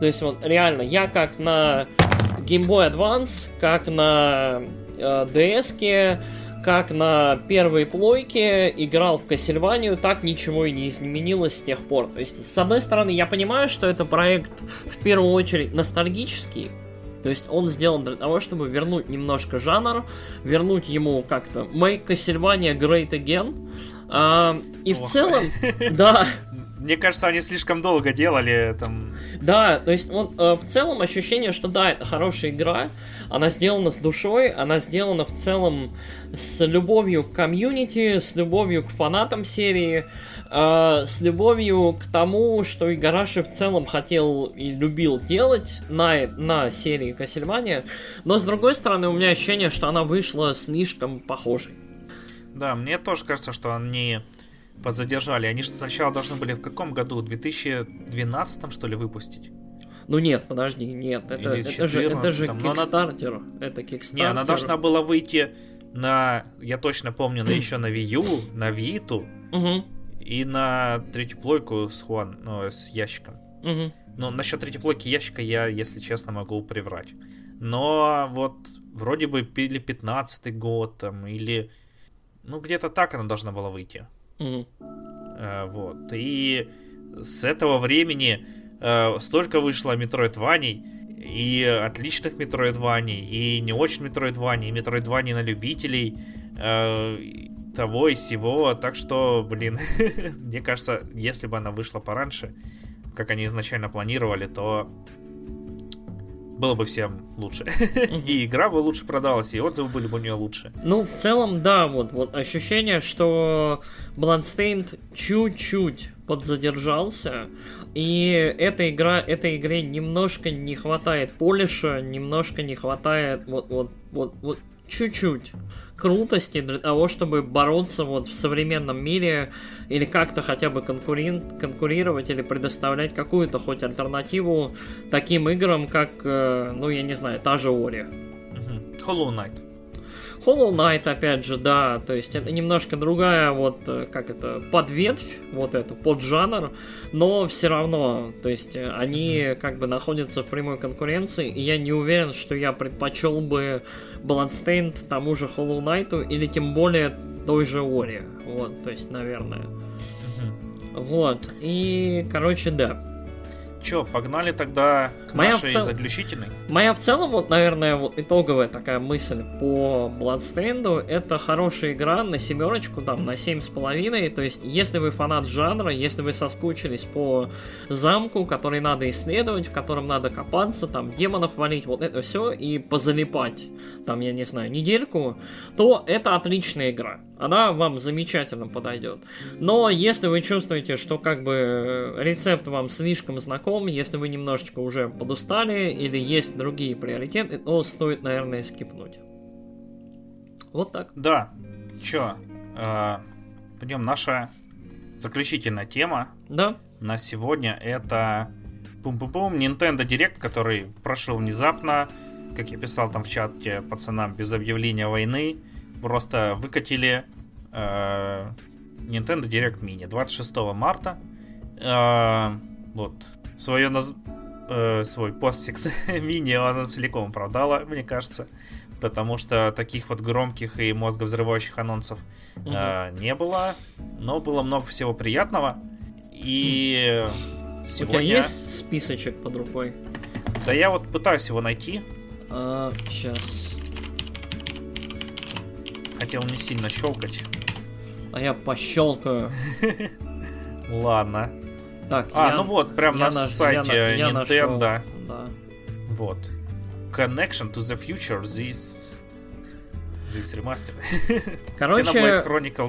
То есть вот реально, я как на Game Boy Advance, как на э, DS, как на первой плойке играл в Кассельванию, так ничего и не изменилось с тех пор. То есть, с одной стороны, я понимаю, что это проект в первую очередь ностальгический, то есть он сделан для того, чтобы вернуть немножко жанр, вернуть ему как-то Make Castlevania Great Again. А, и Ох. в целом, да, мне кажется, они слишком долго делали там. Да, то есть вот э, в целом ощущение, что да, это хорошая игра, она сделана с душой, она сделана в целом с любовью к комьюнити, с любовью к фанатам серии, э, с любовью к тому, что Игараши в целом хотел и любил делать на, на серии Кассельмания, но с другой стороны у меня ощущение, что она вышла слишком похожей. Да, мне тоже кажется, что они подзадержали. Они же сначала должны были в каком году? В 2012 что ли выпустить? Ну нет, подожди, нет, это, это же, это же Kickstarter, она... это Kickstarter. Не, она должна была выйти на, я точно помню, на еще на Wii U, на Vita угу. и на третью плойку с Хуан, ну, с ящиком. Угу. Но насчет третьей плойки ящика я, если честно, могу приврать. Но вот вроде бы или 15 год там, или... Ну, где-то так она должна была выйти. Угу. Э, вот. И с этого времени э, столько вышло Метроидваний, и отличных Метроидваний, и не очень Метроидваний, и Метроидваний на любителей, э, того и сего. Так что, блин, мне кажется, если бы она вышла пораньше, как они изначально планировали, то было бы всем лучше. и игра бы лучше продалась, и отзывы были бы у нее лучше. Ну, в целом, да, вот, вот ощущение, что Bloodstained чуть-чуть подзадержался, и эта игра, этой игре немножко не хватает полиша, немножко не хватает вот, вот, вот, вот чуть-чуть крутости для того, чтобы бороться вот в современном мире или как-то хотя бы конкури... конкурировать или предоставлять какую-то хоть альтернативу таким играм, как, э, ну, я не знаю, та же Ори. Hollow Knight. Hollow Knight, опять же, да, то есть это немножко другая вот, э, как это, подветвь, вот это, поджанр, но все равно, то есть э, они как бы находятся в прямой конкуренции, и я не уверен, что я предпочел бы Bloodstained тому же Hollow Knight или тем более той же Ори, вот, то есть, наверное. Вот, и, короче, да. Че, погнали тогда к Моя нашей цел... заключительной? Моя в целом, вот, наверное, вот итоговая такая мысль по Bloodstained, это хорошая игра на семерочку, там, на семь с половиной, то есть, если вы фанат жанра, если вы соскучились по замку, который надо исследовать, в котором надо копаться, там, демонов валить, вот это все, и позалипать, там, я не знаю, недельку, то это отличная игра она вам замечательно подойдет. Но если вы чувствуете, что как бы э, рецепт вам слишком знаком, если вы немножечко уже подустали или есть другие приоритеты, то стоит, наверное, скипнуть. Вот так. Да. Чё, э, пойдем, наша заключительная тема да. на сегодня это пум-пум-пум Nintendo Direct, который прошел внезапно, как я писал там в чате пацанам, без объявления войны просто выкатили э, Nintendo Direct Mini 26 марта. Э, вот. Свое наз... э, свой постфикс мини она целиком продала, мне кажется. Потому что таких вот громких и мозговзрывающих анонсов угу. э, не было. Но было много всего приятного. И сегодня... У тебя есть списочек под рукой? Да я вот пытаюсь его найти. А, сейчас хотел не сильно щелкать. А я пощелкаю. Ладно. Так, а, я, ну вот, прям на наш, сайте я, я Nintendo. да. Вот. Connection to the Future, this... This remaster. Короче,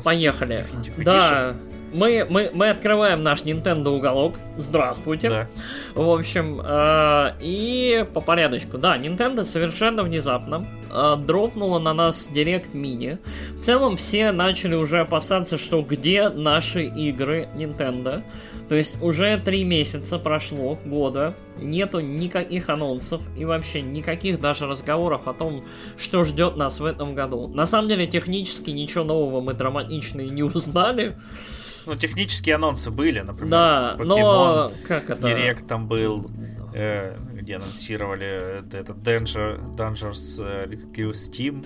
поехали. Да, мы, мы, мы открываем наш Nintendo уголок. Здравствуйте. Да. В общем, э, и по порядочку. Да, Nintendo совершенно внезапно э, дропнула на нас Direct Mini. В целом все начали уже опасаться, что где наши игры Nintendo. То есть уже три месяца прошло, года, нету никаких анонсов и вообще никаких даже разговоров о том, что ждет нас в этом году. На самом деле технически ничего нового мы драматично и не узнали. Ну, технические анонсы были, например. Да, Pokemon, но как это? Директ там был, э, где анонсировали этот Danger, Dangers э, Steam.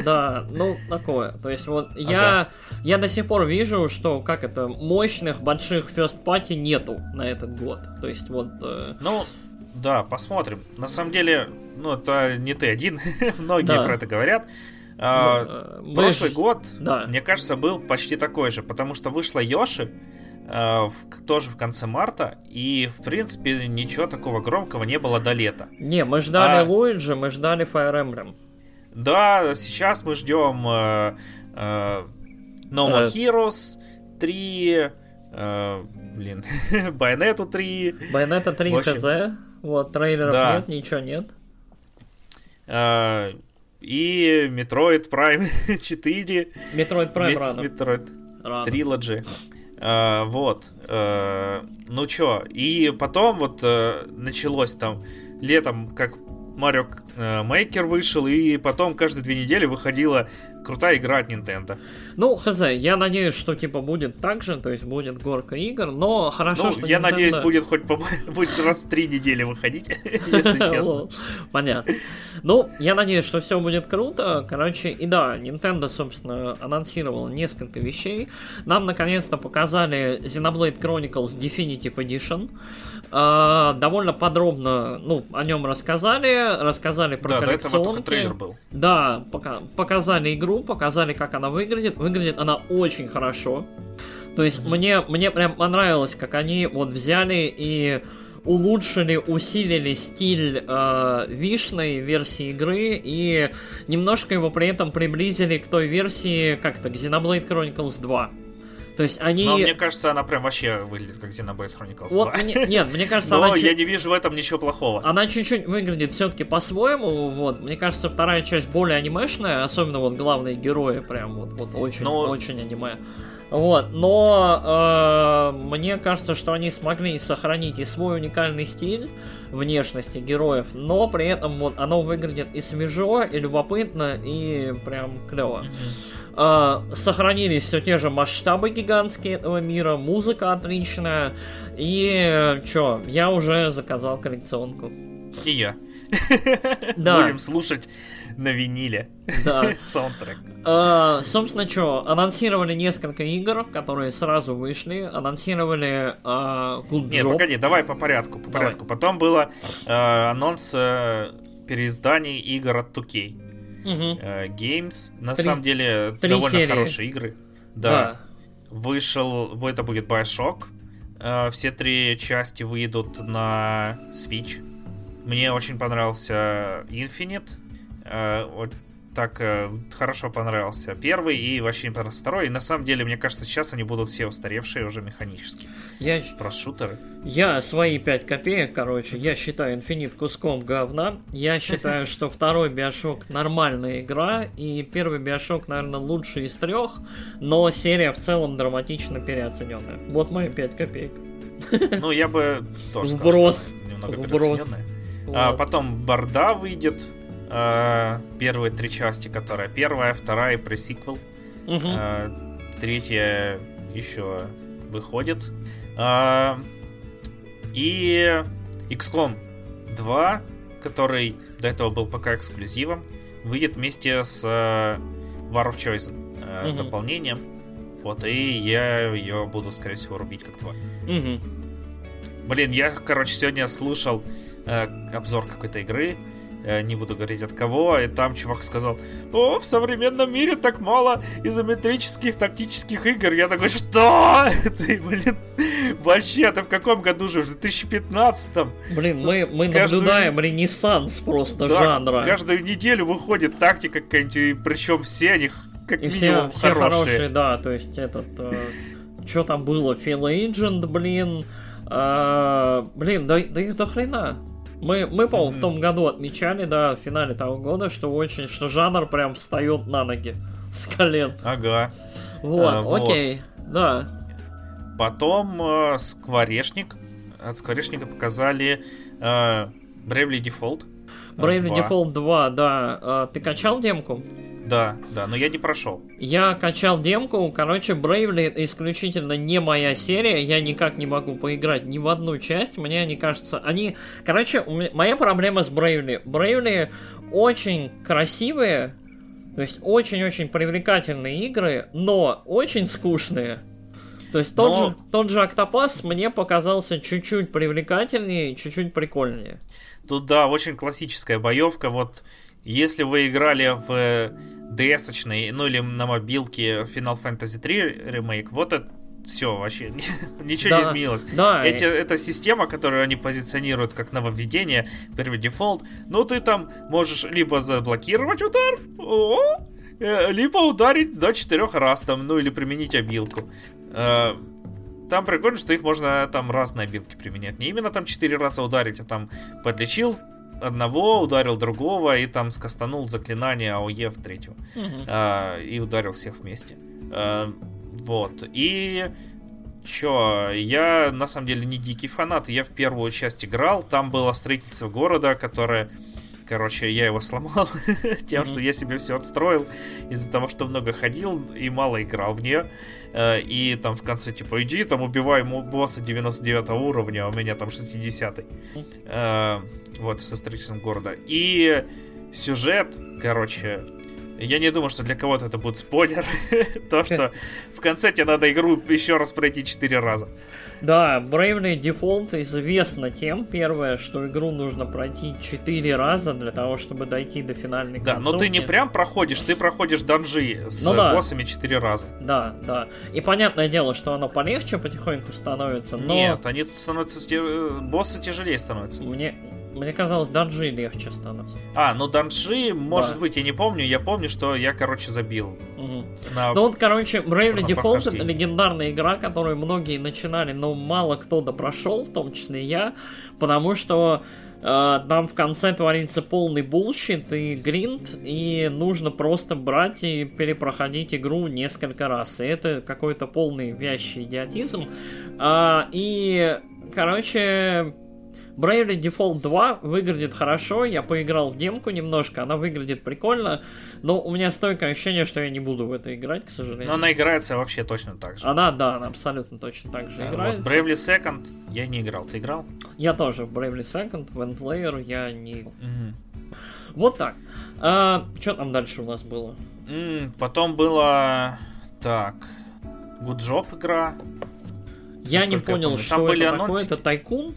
Да, ну такое. То есть вот ага. я, я до сих пор вижу, что как это, мощных больших first party нету на этот год. То есть вот... Э... Ну, да, посмотрим. На самом деле, ну, это не ты один, многие да. про это говорят. А, ну, э, прошлый год, да. мне кажется, был почти такой же, потому что вышла Йоши, э, в, тоже в конце марта, и, в принципе, ничего такого громкого не было до лета. Не, мы ждали а... Луиджи, мы ждали Fire Emblem. Да, сейчас мы ждем э, э, No More э... Heroes 3, э, блин, Bayonetta 3. Bayonetta 3 общем... хз, вот, трейлеров да. нет, ничего нет. Э, и Metroid Prime 4. Metroid Prime рано. Metroid рано. Trilogy. Uh, вот. Uh, ну чё, и потом вот uh, началось там летом, как Марио Мейкер вышел, и потом каждые две недели выходила крутая игра от Nintendo. Ну, хз, я надеюсь, что типа будет так же, то есть будет горка игр, но хорошо, ну, что я Nintendo... надеюсь, будет хоть по... будет раз в три недели выходить, если честно. Понятно. Ну, я надеюсь, что все будет круто. Короче, и да, Nintendo, собственно, анонсировала несколько вещей. Нам наконец-то показали Xenoblade Chronicles Definitive Edition. А, довольно подробно, ну, о нем рассказали, рассказали про да, коллекционки. Да, до этого только трейлер был. Да, пока, показали игру, показали, как она выглядит. Выглядит она очень хорошо. То есть mm-hmm. мне, мне прям понравилось, как они вот взяли и улучшили, усилили стиль э, вишной версии игры и немножко его при этом приблизили к той версии, как-то, к Xenoblade Chronicles 2. То есть они... Но мне кажется, она прям вообще выглядит как Xenoblade Chronicles 2. Вот, нет, мне кажется, Но она... я не вижу в этом ничего плохого. Она чуть-чуть выглядит все-таки по-своему, вот. Мне кажется, вторая часть более анимешная, особенно вот главные герои прям вот, вот очень, Но... очень аниме. Вот, но э, мне кажется, что они смогли сохранить и свой уникальный стиль внешности героев, но при этом вот оно выглядит и свежо, и любопытно, и прям клево. Mm-hmm. Э, сохранились все те же масштабы гигантские этого мира, музыка отличная, и чё, я уже заказал коллекционку. И я. Да. Будем слушать на виниле. Да. Саундтрек. А, собственно, что, анонсировали несколько игр, которые сразу вышли. Анонсировали а, Good Нет, погоди, давай по порядку, по порядку. Потом было а, анонс а, переизданий игр от 2K. Угу. Games. На Три... самом деле, Три довольно серии. хорошие игры. Да. да. Вышел, это будет Bioshock. А, все три части выйдут на Switch. Мне очень понравился Infinite. Вот так э, хорошо понравился первый и вообще не понравился второй. И на самом деле, мне кажется, сейчас они будут все устаревшие уже механически. Я... Про шутеры. Я свои 5 копеек, короче, я считаю Инфинит куском говна. Я считаю, что второй Биошок нормальная игра, и первый Биошок, наверное, лучший из трех, но серия в целом драматично переоцененная. Вот мои 5 копеек. Ну, я бы тоже Вброс. сказал, немного Вброс. А потом Борда выйдет, Э, первые три части, которая первая, вторая и пресиквел. Угу. Э, третья еще выходит. Э, и XCOM 2, который до этого был пока эксклюзивом, выйдет вместе с War of Choice угу. дополнением. Вот, и я ее буду, скорее всего, рубить как тварь. Угу. Блин, я, короче, сегодня слушал э, обзор какой-то игры, Э, не буду говорить от кого, и там чувак сказал, о, в современном мире так мало изометрических тактических игр. Я такой, что? Ты, блин, вообще, ты в каком году же? В 2015-м? Блин, мы, мы каждую... наблюдаем ренессанс просто да, жанра. Каждую неделю выходит тактика какая-нибудь, и причем все они как и все, все хорошие. хорошие, да, то есть этот... Э, что там было? Фил Agent, блин... Э, блин, да, да их до хрена. Мы, мы по-моему, mm-hmm. в том году отмечали, да, в финале того года, что очень, что жанр прям встает на ноги с колен. Ага. Вот, а, окей, вот. да. Потом э, Скворечник. От Скворечника показали э, Bravely Default. Bravely 2. Default 2, да. Э, ты качал демку? Да, да, но я не прошел. Я качал демку, короче, Bravely это исключительно не моя серия, я никак не могу поиграть ни в одну часть, мне они кажется, они... Короче, моя проблема с Bravely. Bravely очень красивые, то есть очень-очень привлекательные игры, но очень скучные. То есть тот, но... же, тот же Octopus мне показался чуть-чуть привлекательнее, чуть-чуть прикольнее. Тут, да, очень классическая боевка, вот если вы играли в DS, ну или на мобилке Final Fantasy 3 ремейк, вот это все вообще, ничего Да, не изменилось. Да, Эти, эта система, которую они позиционируют как нововведение, первый дефолт, ну ты там можешь либо заблокировать удар, о, э, либо ударить до четырех раз там, ну или применить обилку. Э, Там прикольно, что их можно там разные обилки применять. Не именно там четыре раза ударить, а там подлечил одного, ударил другого и там скастанул заклинание АОЕ в третьего. Мгм. А, и ударил всех вместе. А, вот. И чё, я на самом деле не дикий фанат, я в первую часть играл, там было строительство города, которое, короче, я его сломал тем, что я себе все отстроил из-за того, что много ходил и мало играл в нее. Э, И там в конце, типа, иди, там убивай босса 99 уровня, а у меня там 60 Э, Вот, со строительством города. И сюжет, короче, я не думаю, что для кого-то это будет спойлер. То, что в конце тебе надо игру еще раз пройти 4 раза. Да, Bravely Default известно тем, первое, что игру нужно пройти 4 раза для того, чтобы дойти до финальной Да, но ты не концовки. прям проходишь, ты проходишь данжи с Ну да. боссами 4 раза. Да, да. И понятное дело, что оно полегче потихоньку становится, но Нет, они становятся... э, Боссы тяжелее становятся. мне, мне казалось, данжи легче становятся. А, ну данжи, может Да. быть, я не помню. Я помню, что я, короче, забил. Мгм. На... Ну вот, короче, Bravely Default это легендарная игра, которую многие начинали, но мало кто допрошел, в том числе я, потому что э, там в конце творится полный bullshit и grind, и нужно просто брать и перепроходить игру несколько раз. И это какой-то полный вящий идиотизм. А, и, короче, Bravely Default 2 выглядит хорошо, я поиграл в демку немножко, она выглядит прикольно, но у меня стойкое ощущение, что я не буду в это играть, к сожалению. Но она играется вообще точно так же. Она, да, она абсолютно точно так же Э, играется. Вот, Bravely Second я не играл. Ты играл? Я тоже в Bravely Second, в Endlayer я не... Мгм. Вот так. что там дальше у нас было? Потом было... Так... Good Job игра. Я не Насколько я понял, помню. что Там были это такое. анонсики. Это тайкун?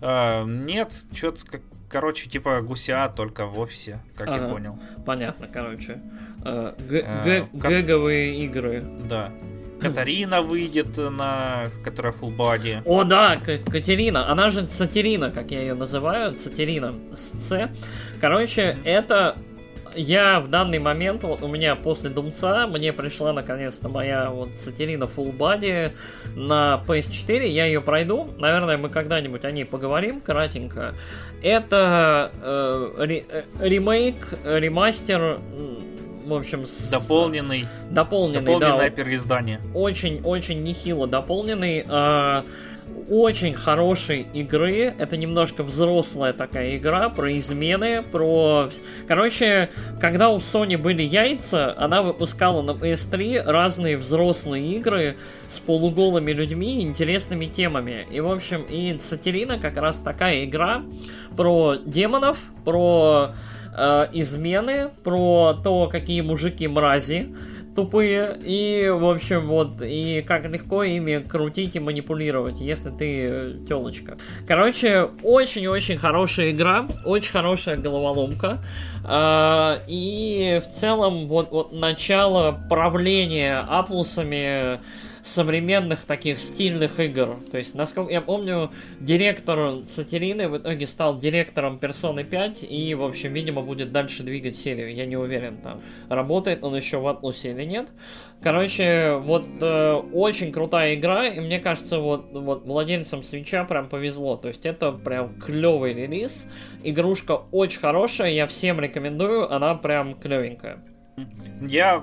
А, нет, что-то как... Короче, типа гуся, только в офисе, как я Ага. понял. Понятно, короче. Э, Э, г- как- Гэговые игры. Да. Катарина выйдет на... Которая full body. О, да, Катерина. Она же Сатерина, как я ее называю. Сатерина с С. Короче, это... Я в данный момент, вот у меня после Думца, мне пришла наконец-то моя вот Сатерина Full Body на PS4, я ее пройду, наверное, мы когда-нибудь о ней поговорим, кратенько. Это э, ре- э, ремейк, ремастер, в общем, с... Дополненный, дополненный, дополненное да, переиздание. очень-очень нехило дополненный. э, очень хорошей игры. Это немножко взрослая такая игра про измены, про... Короче, когда у Sony были яйца, она выпускала на PS3 разные взрослые игры с полуголыми людьми и интересными темами. И, в общем, и Сатерина как раз такая игра про демонов, про э, измены, про то, какие мужики мрази тупые, и, в общем, вот, и как легко ими крутить и манипулировать, если ты телочка. Короче, очень-очень хорошая игра, очень хорошая головоломка, а, и в целом, вот, вот начало правления атлусами современных таких стильных игр. То есть, насколько я помню, директор Сатерины в итоге стал директором Персоны 5 и, в общем, видимо, будет дальше двигать серию. Я не уверен, там, работает он еще в Атлусе или нет. Короче, вот э, очень крутая игра, и мне кажется, вот, вот владельцам свеча прям повезло. То есть это прям клевый релиз. Игрушка очень хорошая, я всем рекомендую, она прям клевенькая. Я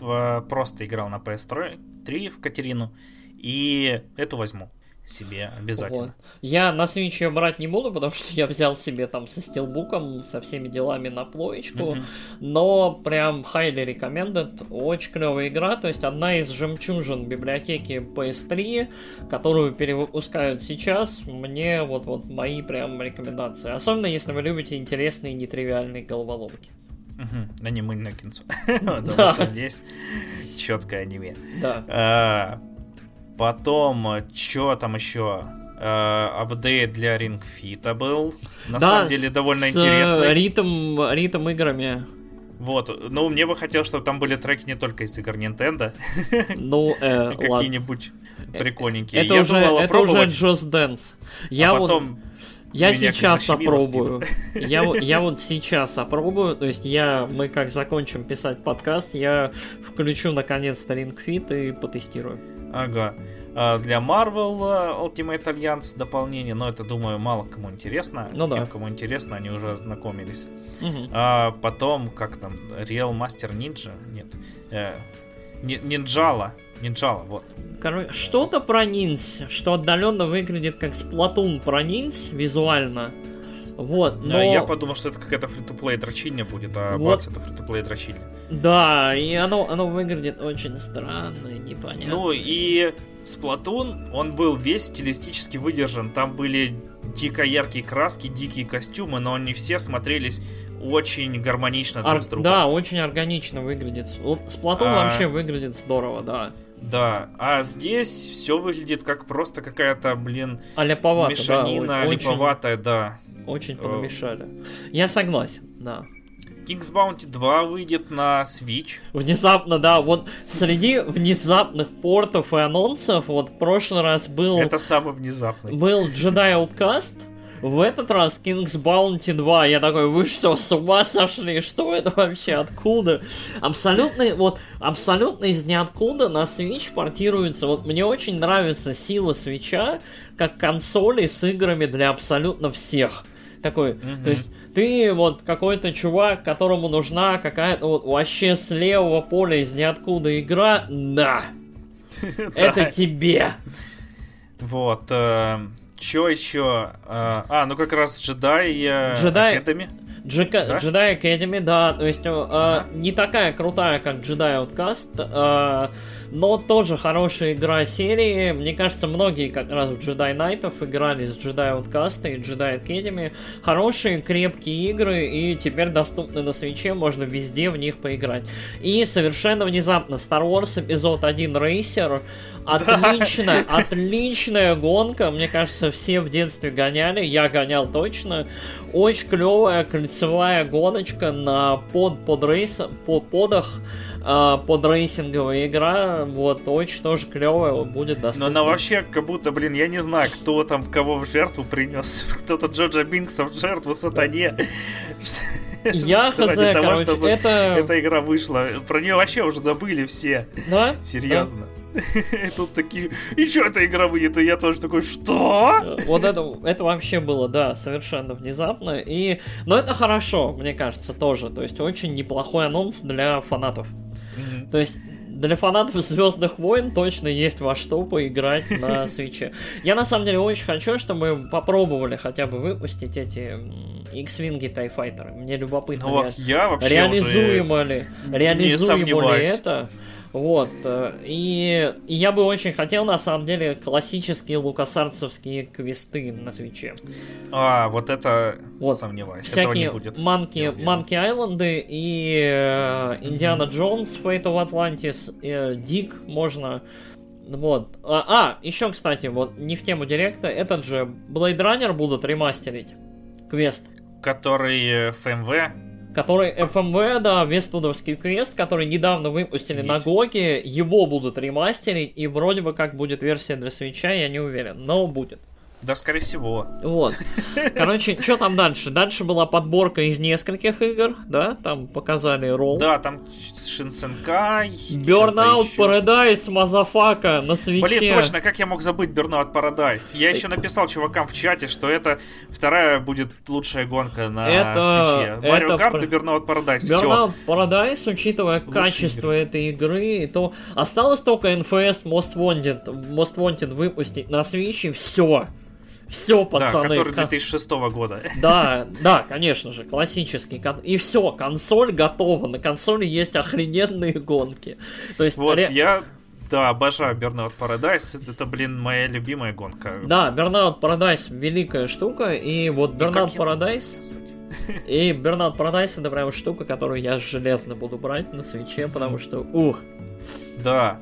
в- просто играл на PS3 3 в Катерину, и эту возьму себе обязательно. Вот. Я на Switch ее брать не буду, потому что я взял себе там со стилбуком, со всеми делами на плоечку. Мгм. Но прям highly recommended. Очень клевая игра. То есть одна из жемчужин библиотеки PS3, которую перевыпускают сейчас. Мне вот, вот мои прям рекомендации. Особенно если вы любите интересные нетривиальные головоломки. Мгм. Аниме на кинцо. Потому что здесь четкое аниме. А, Потом, что там еще? А, Апдейт для Ring Fit был. На Да, самом деле довольно с, э, интересный. Ритм, ритм играми. Вот, ну, мне бы хотелось, чтобы там были треки не только из игр Nintendo. Ну, э, Какие-нибудь прикольненькие. Это уже, это уже Just Dance. Я а вот... я меня сейчас опробую. Я, вот- я вот сейчас опробую. То есть я, мы как закончим писать подкаст, я включу наконец-то Fit и потестирую. Ага. А Для Marvel э, Ultimate Alliance дополнение, но это, думаю, мало кому интересно. Ну да. Тем, кому интересно, они уже ознакомились. Мгм. А потом, как там, Real Master Ninja? Нет. Ни- Нинджала. Нинджала, вот. Короче, что-то про ниндзь, что отдаленно выглядит как Сплатун про ниндзь визуально. Вот, но... Я подумал, что это какая-то фри-то-плей дрочильня будет, а Вот. бац, это фри-то-плей дрочильня. Да, и оно, оно выглядит очень странно и непонятно. Ну и Сплатун, он был весь стилистически выдержан. Там были дико яркие краски, дикие костюмы, но они все смотрелись очень гармонично друг Ор- с другом. Да, очень органично выглядит. Вот Сплатун А. вообще выглядит здорово, да. Да, а здесь все выглядит как просто какая-то, блин, А ляповато, мешанина да. Очень, липоватая, да. очень подмешали. Я согласен, да. King's Bounty 2 выйдет на Switch. Внезапно, да, вот среди внезапных портов и анонсов, вот в прошлый раз был, Это самый внезапный. был Jedi Outcast, в этот раз King's Bounty 2. Я такой, вы что, с ума сошли? Что это вообще? Откуда? Абсолютно, вот, абсолютно из ниоткуда на Switch портируется. Вот мне очень нравится сила Switch как консоли с играми для абсолютно всех. Такой, то есть ты вот какой-то чувак, которому нужна какая-то вот вообще с левого поля из ниоткуда игра, на, это тебе. Вот. Че еще? А, ну как раз Jedi э, Jedi- Academy. Джека- Да? Jedi Academy, да, то есть э, не такая крутая, как Jedi Outcast, э, но тоже хорошая игра серии. Мне кажется, многие как раз в Jedi Knight'ов играли с Jedi Outcast и Jedi Academy. Хорошие, крепкие игры, и теперь доступны на свече, можно везде в них поиграть. И совершенно внезапно Star Wars эпизод 1 Racer Отличная, отличная гонка. Мне кажется, все в детстве гоняли. Я гонял точно. Очень клевая кольцевая гоночка на под, под рейс, под подах э, под рейсинговая игра. Вот, очень тоже клевая будет Но доступна. она вообще как будто, блин, я не знаю, кто там кого в жертву принес. Кто-то Джорджа Бинкса в жертву сатане. Я хз, Ради того, короче, чтобы это... Эта игра вышла. Про нее вообще уже забыли все. Да? Серьезно. И тут такие, и что эта игра выйдет? И я тоже такой, что? Э, Вот это, это вообще было, да, совершенно внезапно. И... Но это хорошо, мне кажется, тоже. То есть очень неплохой анонс для фанатов. То есть для фанатов Звездных войн точно есть во что поиграть на свече. Я на самом деле очень хочу, чтобы попробовали хотя бы выпустить эти X-Wing и TIE Fighter. Мне любопытно, Ну, ре- я вообще уже... реализуемо ли, не реализуемо ли это. Вот, э, и, и я бы очень хотел, на самом деле, классические лукасарцевские квесты на свече. А, вот это Вот. сомневаюсь. Этого не Всякие будет. Monkey, Monkey Island ы и э, Индиана Джонс, Fate of Atlantis, э, Dig можно. Вот. А, а, еще, кстати, вот не в тему Direct а, этот же Blade Runner будут ремастерить. Квест. Который э, FMV. Который FMV, да, Westwood овский квест, который недавно выпустили на Офигеть. GOG е, его будут ремастерить, и вроде бы как будет версия для Switch а, я не уверен, но будет. Да, скорее всего. Вот. Короче, что там дальше? Дальше была подборка из нескольких игр, да? Там показали ролл. Да, там Shinsekai. Burnout. Paradise, motherfucka, на Switch е. Блин, точно, как я мог забыть Burnout Paradise? Я еще написал чувакам в чате, что это вторая будет лучшая гонка на Это- Switch е. Kart пр- и Burnout Paradise. Все. Burnout Paradise, учитывая Лучшие качество этой игры, то осталось только NFS Most Wanted, Most Wanted выпустить на Switch е, все. Все, Да, пацаны. который ка- 2006 года. Да, да, конечно же, классический. И все, консоль готова. На консоли есть охрененные гонки. То есть, Вот, ре- я, да, обожаю Burnout Paradise. Это, блин, моя любимая гонка. да, Burnout Paradise великая штука, и вот Burnout Paradise, и Burnout Paradise это прям штука, которую я железно буду брать на свече, потому что, ух. Да.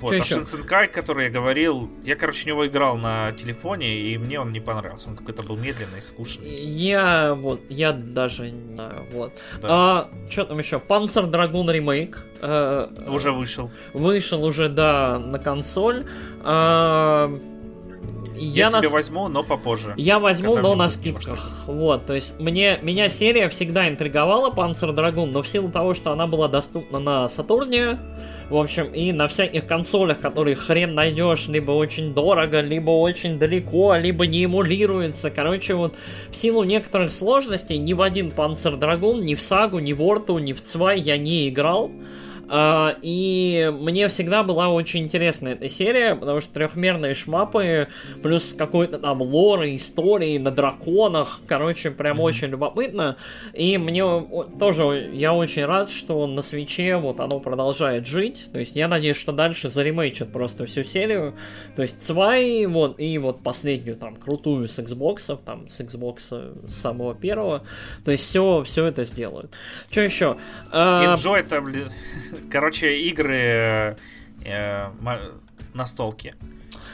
Вот, а Шинсенкай, который я говорил, я, короче, него играл на телефоне, и мне он не понравился. Он какой-то был медленный, скучный. Я вот, я даже не знаю, вот. Да. А, что там еще? Dragoon Remake. Э, уже вышел. Вышел уже, да, на консоль. А, я, я себе на... возьму, но попозже. Я возьму, но на скидках. Вот, то есть мне, меня серия всегда интриговала Panzer Dragoon, но в силу того, что она была доступна на Сатурне, в общем, и на всяких консолях, которые хрен найдешь, либо очень дорого, либо очень далеко, либо не эмулируется. Короче, вот в силу некоторых сложностей ни в один Panzer Dragoon, ни в Сагу, ни в Орту, ни в Цвай я не играл. А, и мне всегда была очень интересна эта серия, потому что трехмерные шмапы, плюс какой-то там лор, истории на драконах, короче, прям очень любопытно. И мне тоже, я очень рад, что на свече вот оно продолжает жить. То есть я надеюсь, что дальше заремейчат просто всю серию. То есть Цвай, вот, и вот последнюю там крутую с Xbox, там с Xbox с самого первого. То есть все, все это сделают. Что еще? Enjoy там Короче, игры э, настолки.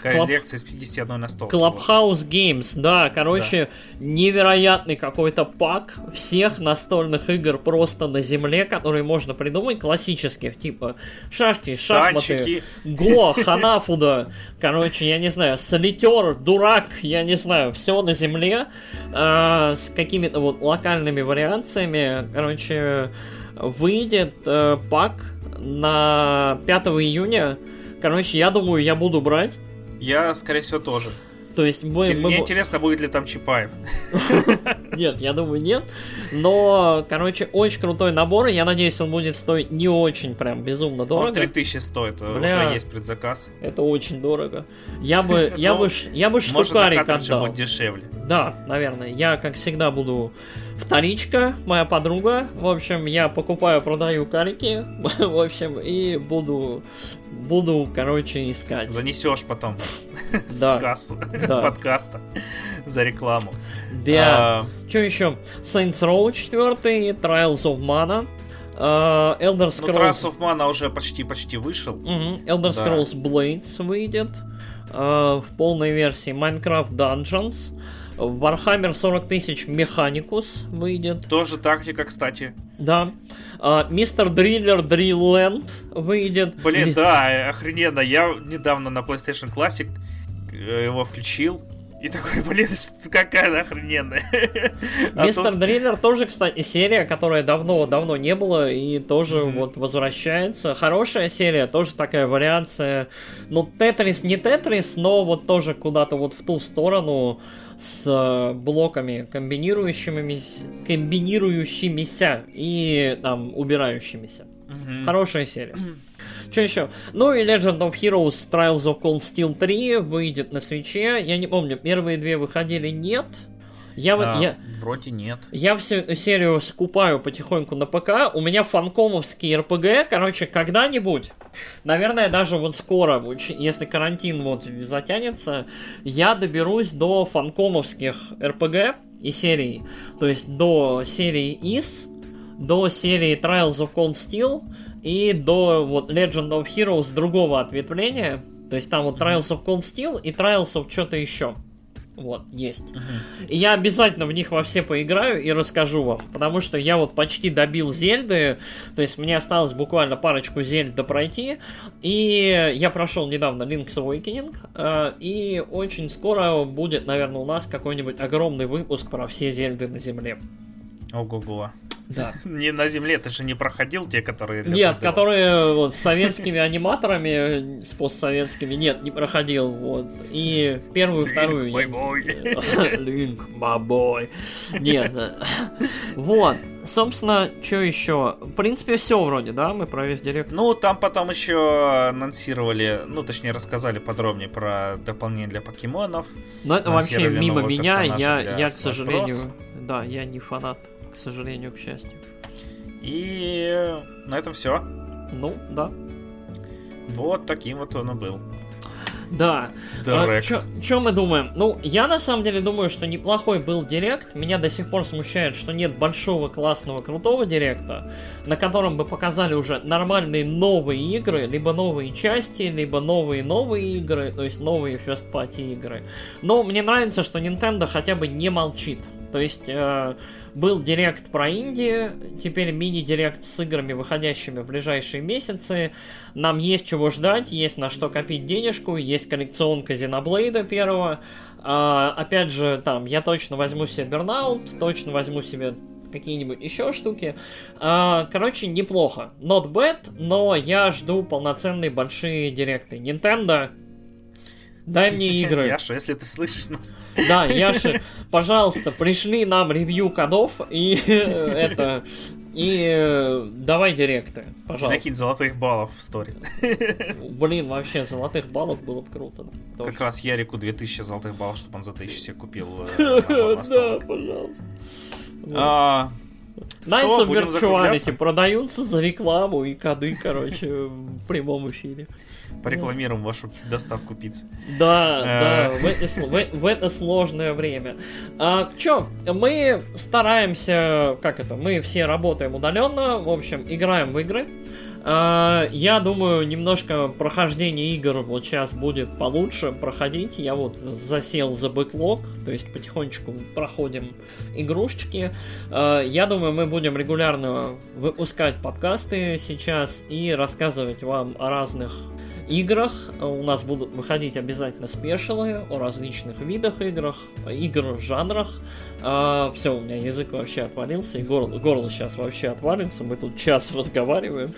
Коллекция из 51 настолки. Clubhouse вот. Games, да, короче, да. невероятный какой-то пак всех настольных игр просто на земле, которые можно придумать, классических, типа шашки, шахматы, Танчики. Го, Ханафуда, короче, я не знаю, Солитер, Дурак, я не знаю, все на земле, э, с какими-то вот локальными вариациями, короче, выйдет э, пак на 5 июня. Короче, я думаю, я буду брать. Я, скорее всего, тоже. То есть мы, Мне мы... интересно, будет ли там Чапаев. Нет, я думаю, нет. Но, короче, очень крутой набор. Я надеюсь, он будет стоить не очень прям безумно дорого. Он 3000 стоит, Бля, уже есть предзаказ. Это очень дорого. Я бы, я бы, я бы штукарик отдал. будет дешевле. Да, наверное. Я, как всегда, буду вторичка, моя подруга. В общем, я покупаю, продаю карики. В общем, и буду, буду, короче, искать. Занесешь потом да. в кассу да. подкаста за рекламу. Да. А... Что еще? Saints Row 4, Trials of Mana. Uh, Elder Scrolls... Ну, Trials of Mana уже почти-почти вышел. Uh-huh. Elder Scrolls да. Blades выйдет uh, в полной версии. Minecraft Dungeons. Warhammer 40 тысяч Механикус выйдет. Тоже тактика, кстати. Да. А, Мистер Дриллер Дрилленд выйдет. Блин, да, охрененно. Я недавно на PlayStation Classic э, его включил. И такой, блин, какая она охрененная. А Мистер тут... Дриллер тоже, кстати, серия, которая давно-давно не было и тоже mm-hmm. вот возвращается. Хорошая серия, тоже такая вариация. Ну, Тетрис не Тетрис, но вот тоже куда-то вот в ту сторону с э, блоками комбинирующимися, комбинирующимися и там убирающимися. Mm-hmm. Хорошая серия. Что еще? Ну и Legend of Heroes Trials of Cold Steel 3 выйдет на свече. Я не помню, первые две выходили, нет? Я вот я вроде нет. Я всю серию скупаю потихоньку на ПК. У меня фанкомовский РПГ, короче, когда-нибудь, наверное, даже вот скоро, если карантин вот затянется, я доберусь до фанкомовских РПГ и серий. То есть до серии IS, до серии Trials of Cold Steel и до вот Legend of Heroes другого ответвления. То есть там вот Trials of Cold Steel и Trials of что-то еще. Вот, есть. Uh-huh. И я обязательно в них во все поиграю и расскажу вам. Потому что я вот почти добил Зельды. То есть мне осталось буквально парочку Зельд пройти. И я прошел недавно Link's Awakening. Э, и очень скоро будет, наверное, у нас какой-нибудь огромный выпуск про все Зельды на Земле. Ого-го. Да. Не на земле, ты же не проходил те, которые... Нет, которые вот с советскими аниматорами, с постсоветскими, нет, не проходил. Вот. И первую, вторую... Линк, бой. Линк, бой. Нет. Вот. Собственно, что еще? В принципе, все вроде, да? Мы про весь директ. Ну, там потом еще анонсировали, ну, точнее, рассказали подробнее про дополнение для покемонов. Но это вообще мимо меня, я, я, к сожалению, да, я не фанат к сожалению, к счастью. И на этом все. Ну, да. Вот таким вот он и был. Да. Директ. А, Что мы думаем? Ну, я на самом деле думаю, что неплохой был директ. Меня до сих пор смущает, что нет большого, классного, крутого директа, на котором бы показали уже нормальные новые игры, либо новые части, либо новые-новые игры, то есть новые first party игры. Но мне нравится, что Nintendo хотя бы не молчит. То есть э, был директ про Индию, теперь мини-директ с играми, выходящими в ближайшие месяцы. Нам есть чего ждать, есть на что копить денежку, есть коллекционка Xenoblade первого. А, опять же, там, я точно возьму себе Burnout, точно возьму себе какие-нибудь еще штуки. А, короче, неплохо. Not bad, но я жду полноценные большие директы. Nintendo, Дай мне игры. Яша, если ты слышишь нас. Да, Яша, пожалуйста, пришли нам ревью кодов и это... И э, давай директы, пожалуйста. Накинь золотых баллов в стори. Блин, вообще, золотых баллов было бы круто. Тоже. Как раз Ярику 2000 золотых баллов, чтобы он за 1000 себе купил. Э, да, пожалуйста. А, Nights of Virtuality продаются за рекламу и коды, короче, в прямом эфире. Порекламируем вашу доставку пиццы. Да, да, в это, в, в это сложное время. А, чё, мы стараемся, как это, мы все работаем удаленно, в общем, играем в игры. А, я думаю, немножко прохождение игр вот сейчас будет получше проходить. Я вот засел за бэклог, то есть потихонечку проходим игрушечки. А, я думаю, мы будем регулярно выпускать подкасты сейчас и рассказывать вам о разных играх. У нас будут выходить обязательно спешилы о различных видах играх, игр, жанрах. А, все, у меня язык вообще отвалился, и горло, горло сейчас вообще отвалится. Мы тут час разговариваем.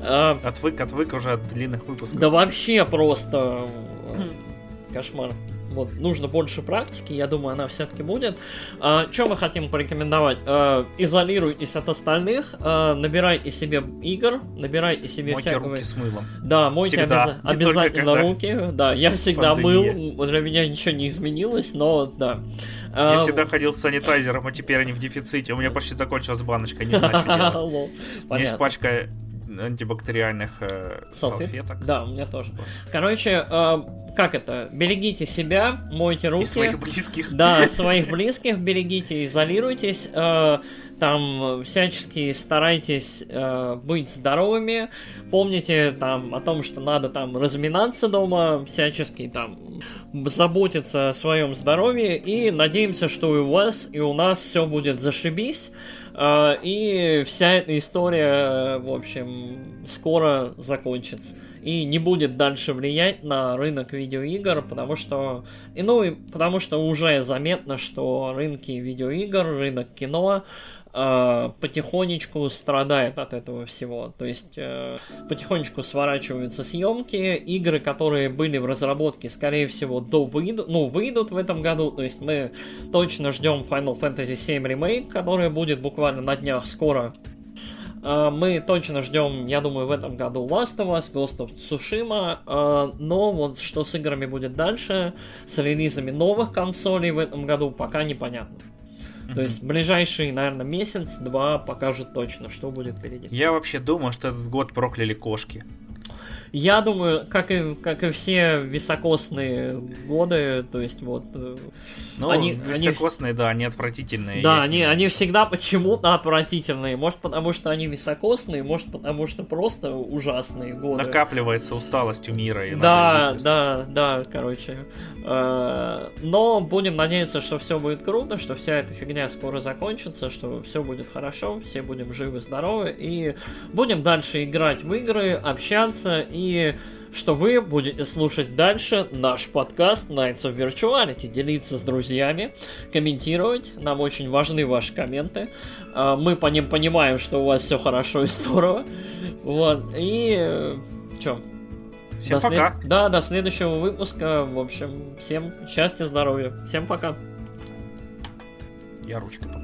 А, отвык, отвык уже от длинных выпусков. Да вообще просто кошмар. Вот, нужно больше практики, я думаю, она все-таки будет. А, что мы хотим порекомендовать? А, изолируйтесь от остальных, а, набирайте себе игр, набирайте себе мойте всякого... руки с мылом. Да, мойте Всегда. обяз... Не обязательно руки. Да, я всегда пандемия. мыл, для меня ничего не изменилось, но да. Я А, всегда ходил с санитайзером, а теперь они в дефиците. У меня почти закончилась баночка, не знаю, что делать. У меня есть пачка антибактериальных э, Салфет? салфеток. Да, у меня тоже. Короче, э, как это? Берегите себя, мойте руки. И своих близких. Да, своих близких берегите, изолируйтесь. э, там всячески старайтесь э, быть здоровыми. Помните там о том, что надо там разминаться дома, всячески там заботиться о своем здоровье. И надеемся, что и у вас, и у нас все будет зашибись. Э, и вся эта история, в общем, скоро закончится. И не будет дальше влиять на рынок видеоигр, потому что, и ну, и потому что уже заметно, что рынки видеоигр, рынок кино э, потихонечку страдает от этого всего. То есть э, потихонечку сворачиваются съемки, игры, которые были в разработке, скорее всего, до выйдут, ну, выйдут в этом году. То есть мы точно ждем Final Fantasy VII Remake, который будет буквально на днях скоро. Э, Мы точно ждем, я думаю, в этом году Last of Us, Ghost of Tsushima, э, но вот что с играми будет дальше, с релизами новых консолей в этом году, пока непонятно. То есть ближайший, наверное, месяц-два покажет точно, что будет впереди. Я вообще думаю, что этот год прокляли кошки. Я думаю, как и, как и все високосные годы, то есть вот... э, Ну, Они- они високосные, да, они отвратительные. Да, они, они всегда почему-то отвратительные. Может, потому что они високосные, может, потому что просто ужасные годы. Накапливается усталость у мира. и Да, да, да, короче. Э, Но будем надеяться, что все будет круто, что вся эта фигня скоро закончится, что все будет хорошо, все будем живы, здоровы, и будем дальше играть в игры, общаться, и что вы будете слушать дальше наш подкаст Nights of Virtuality, делиться с друзьями, комментировать. Нам очень важны ваши комменты. Э, Мы по ним понимаем, что у вас все хорошо и здорово. Вот. И что? Всем До след- пока. Да, до следующего выпуска. В общем, всем счастья, здоровья. Всем пока. Я ручкой.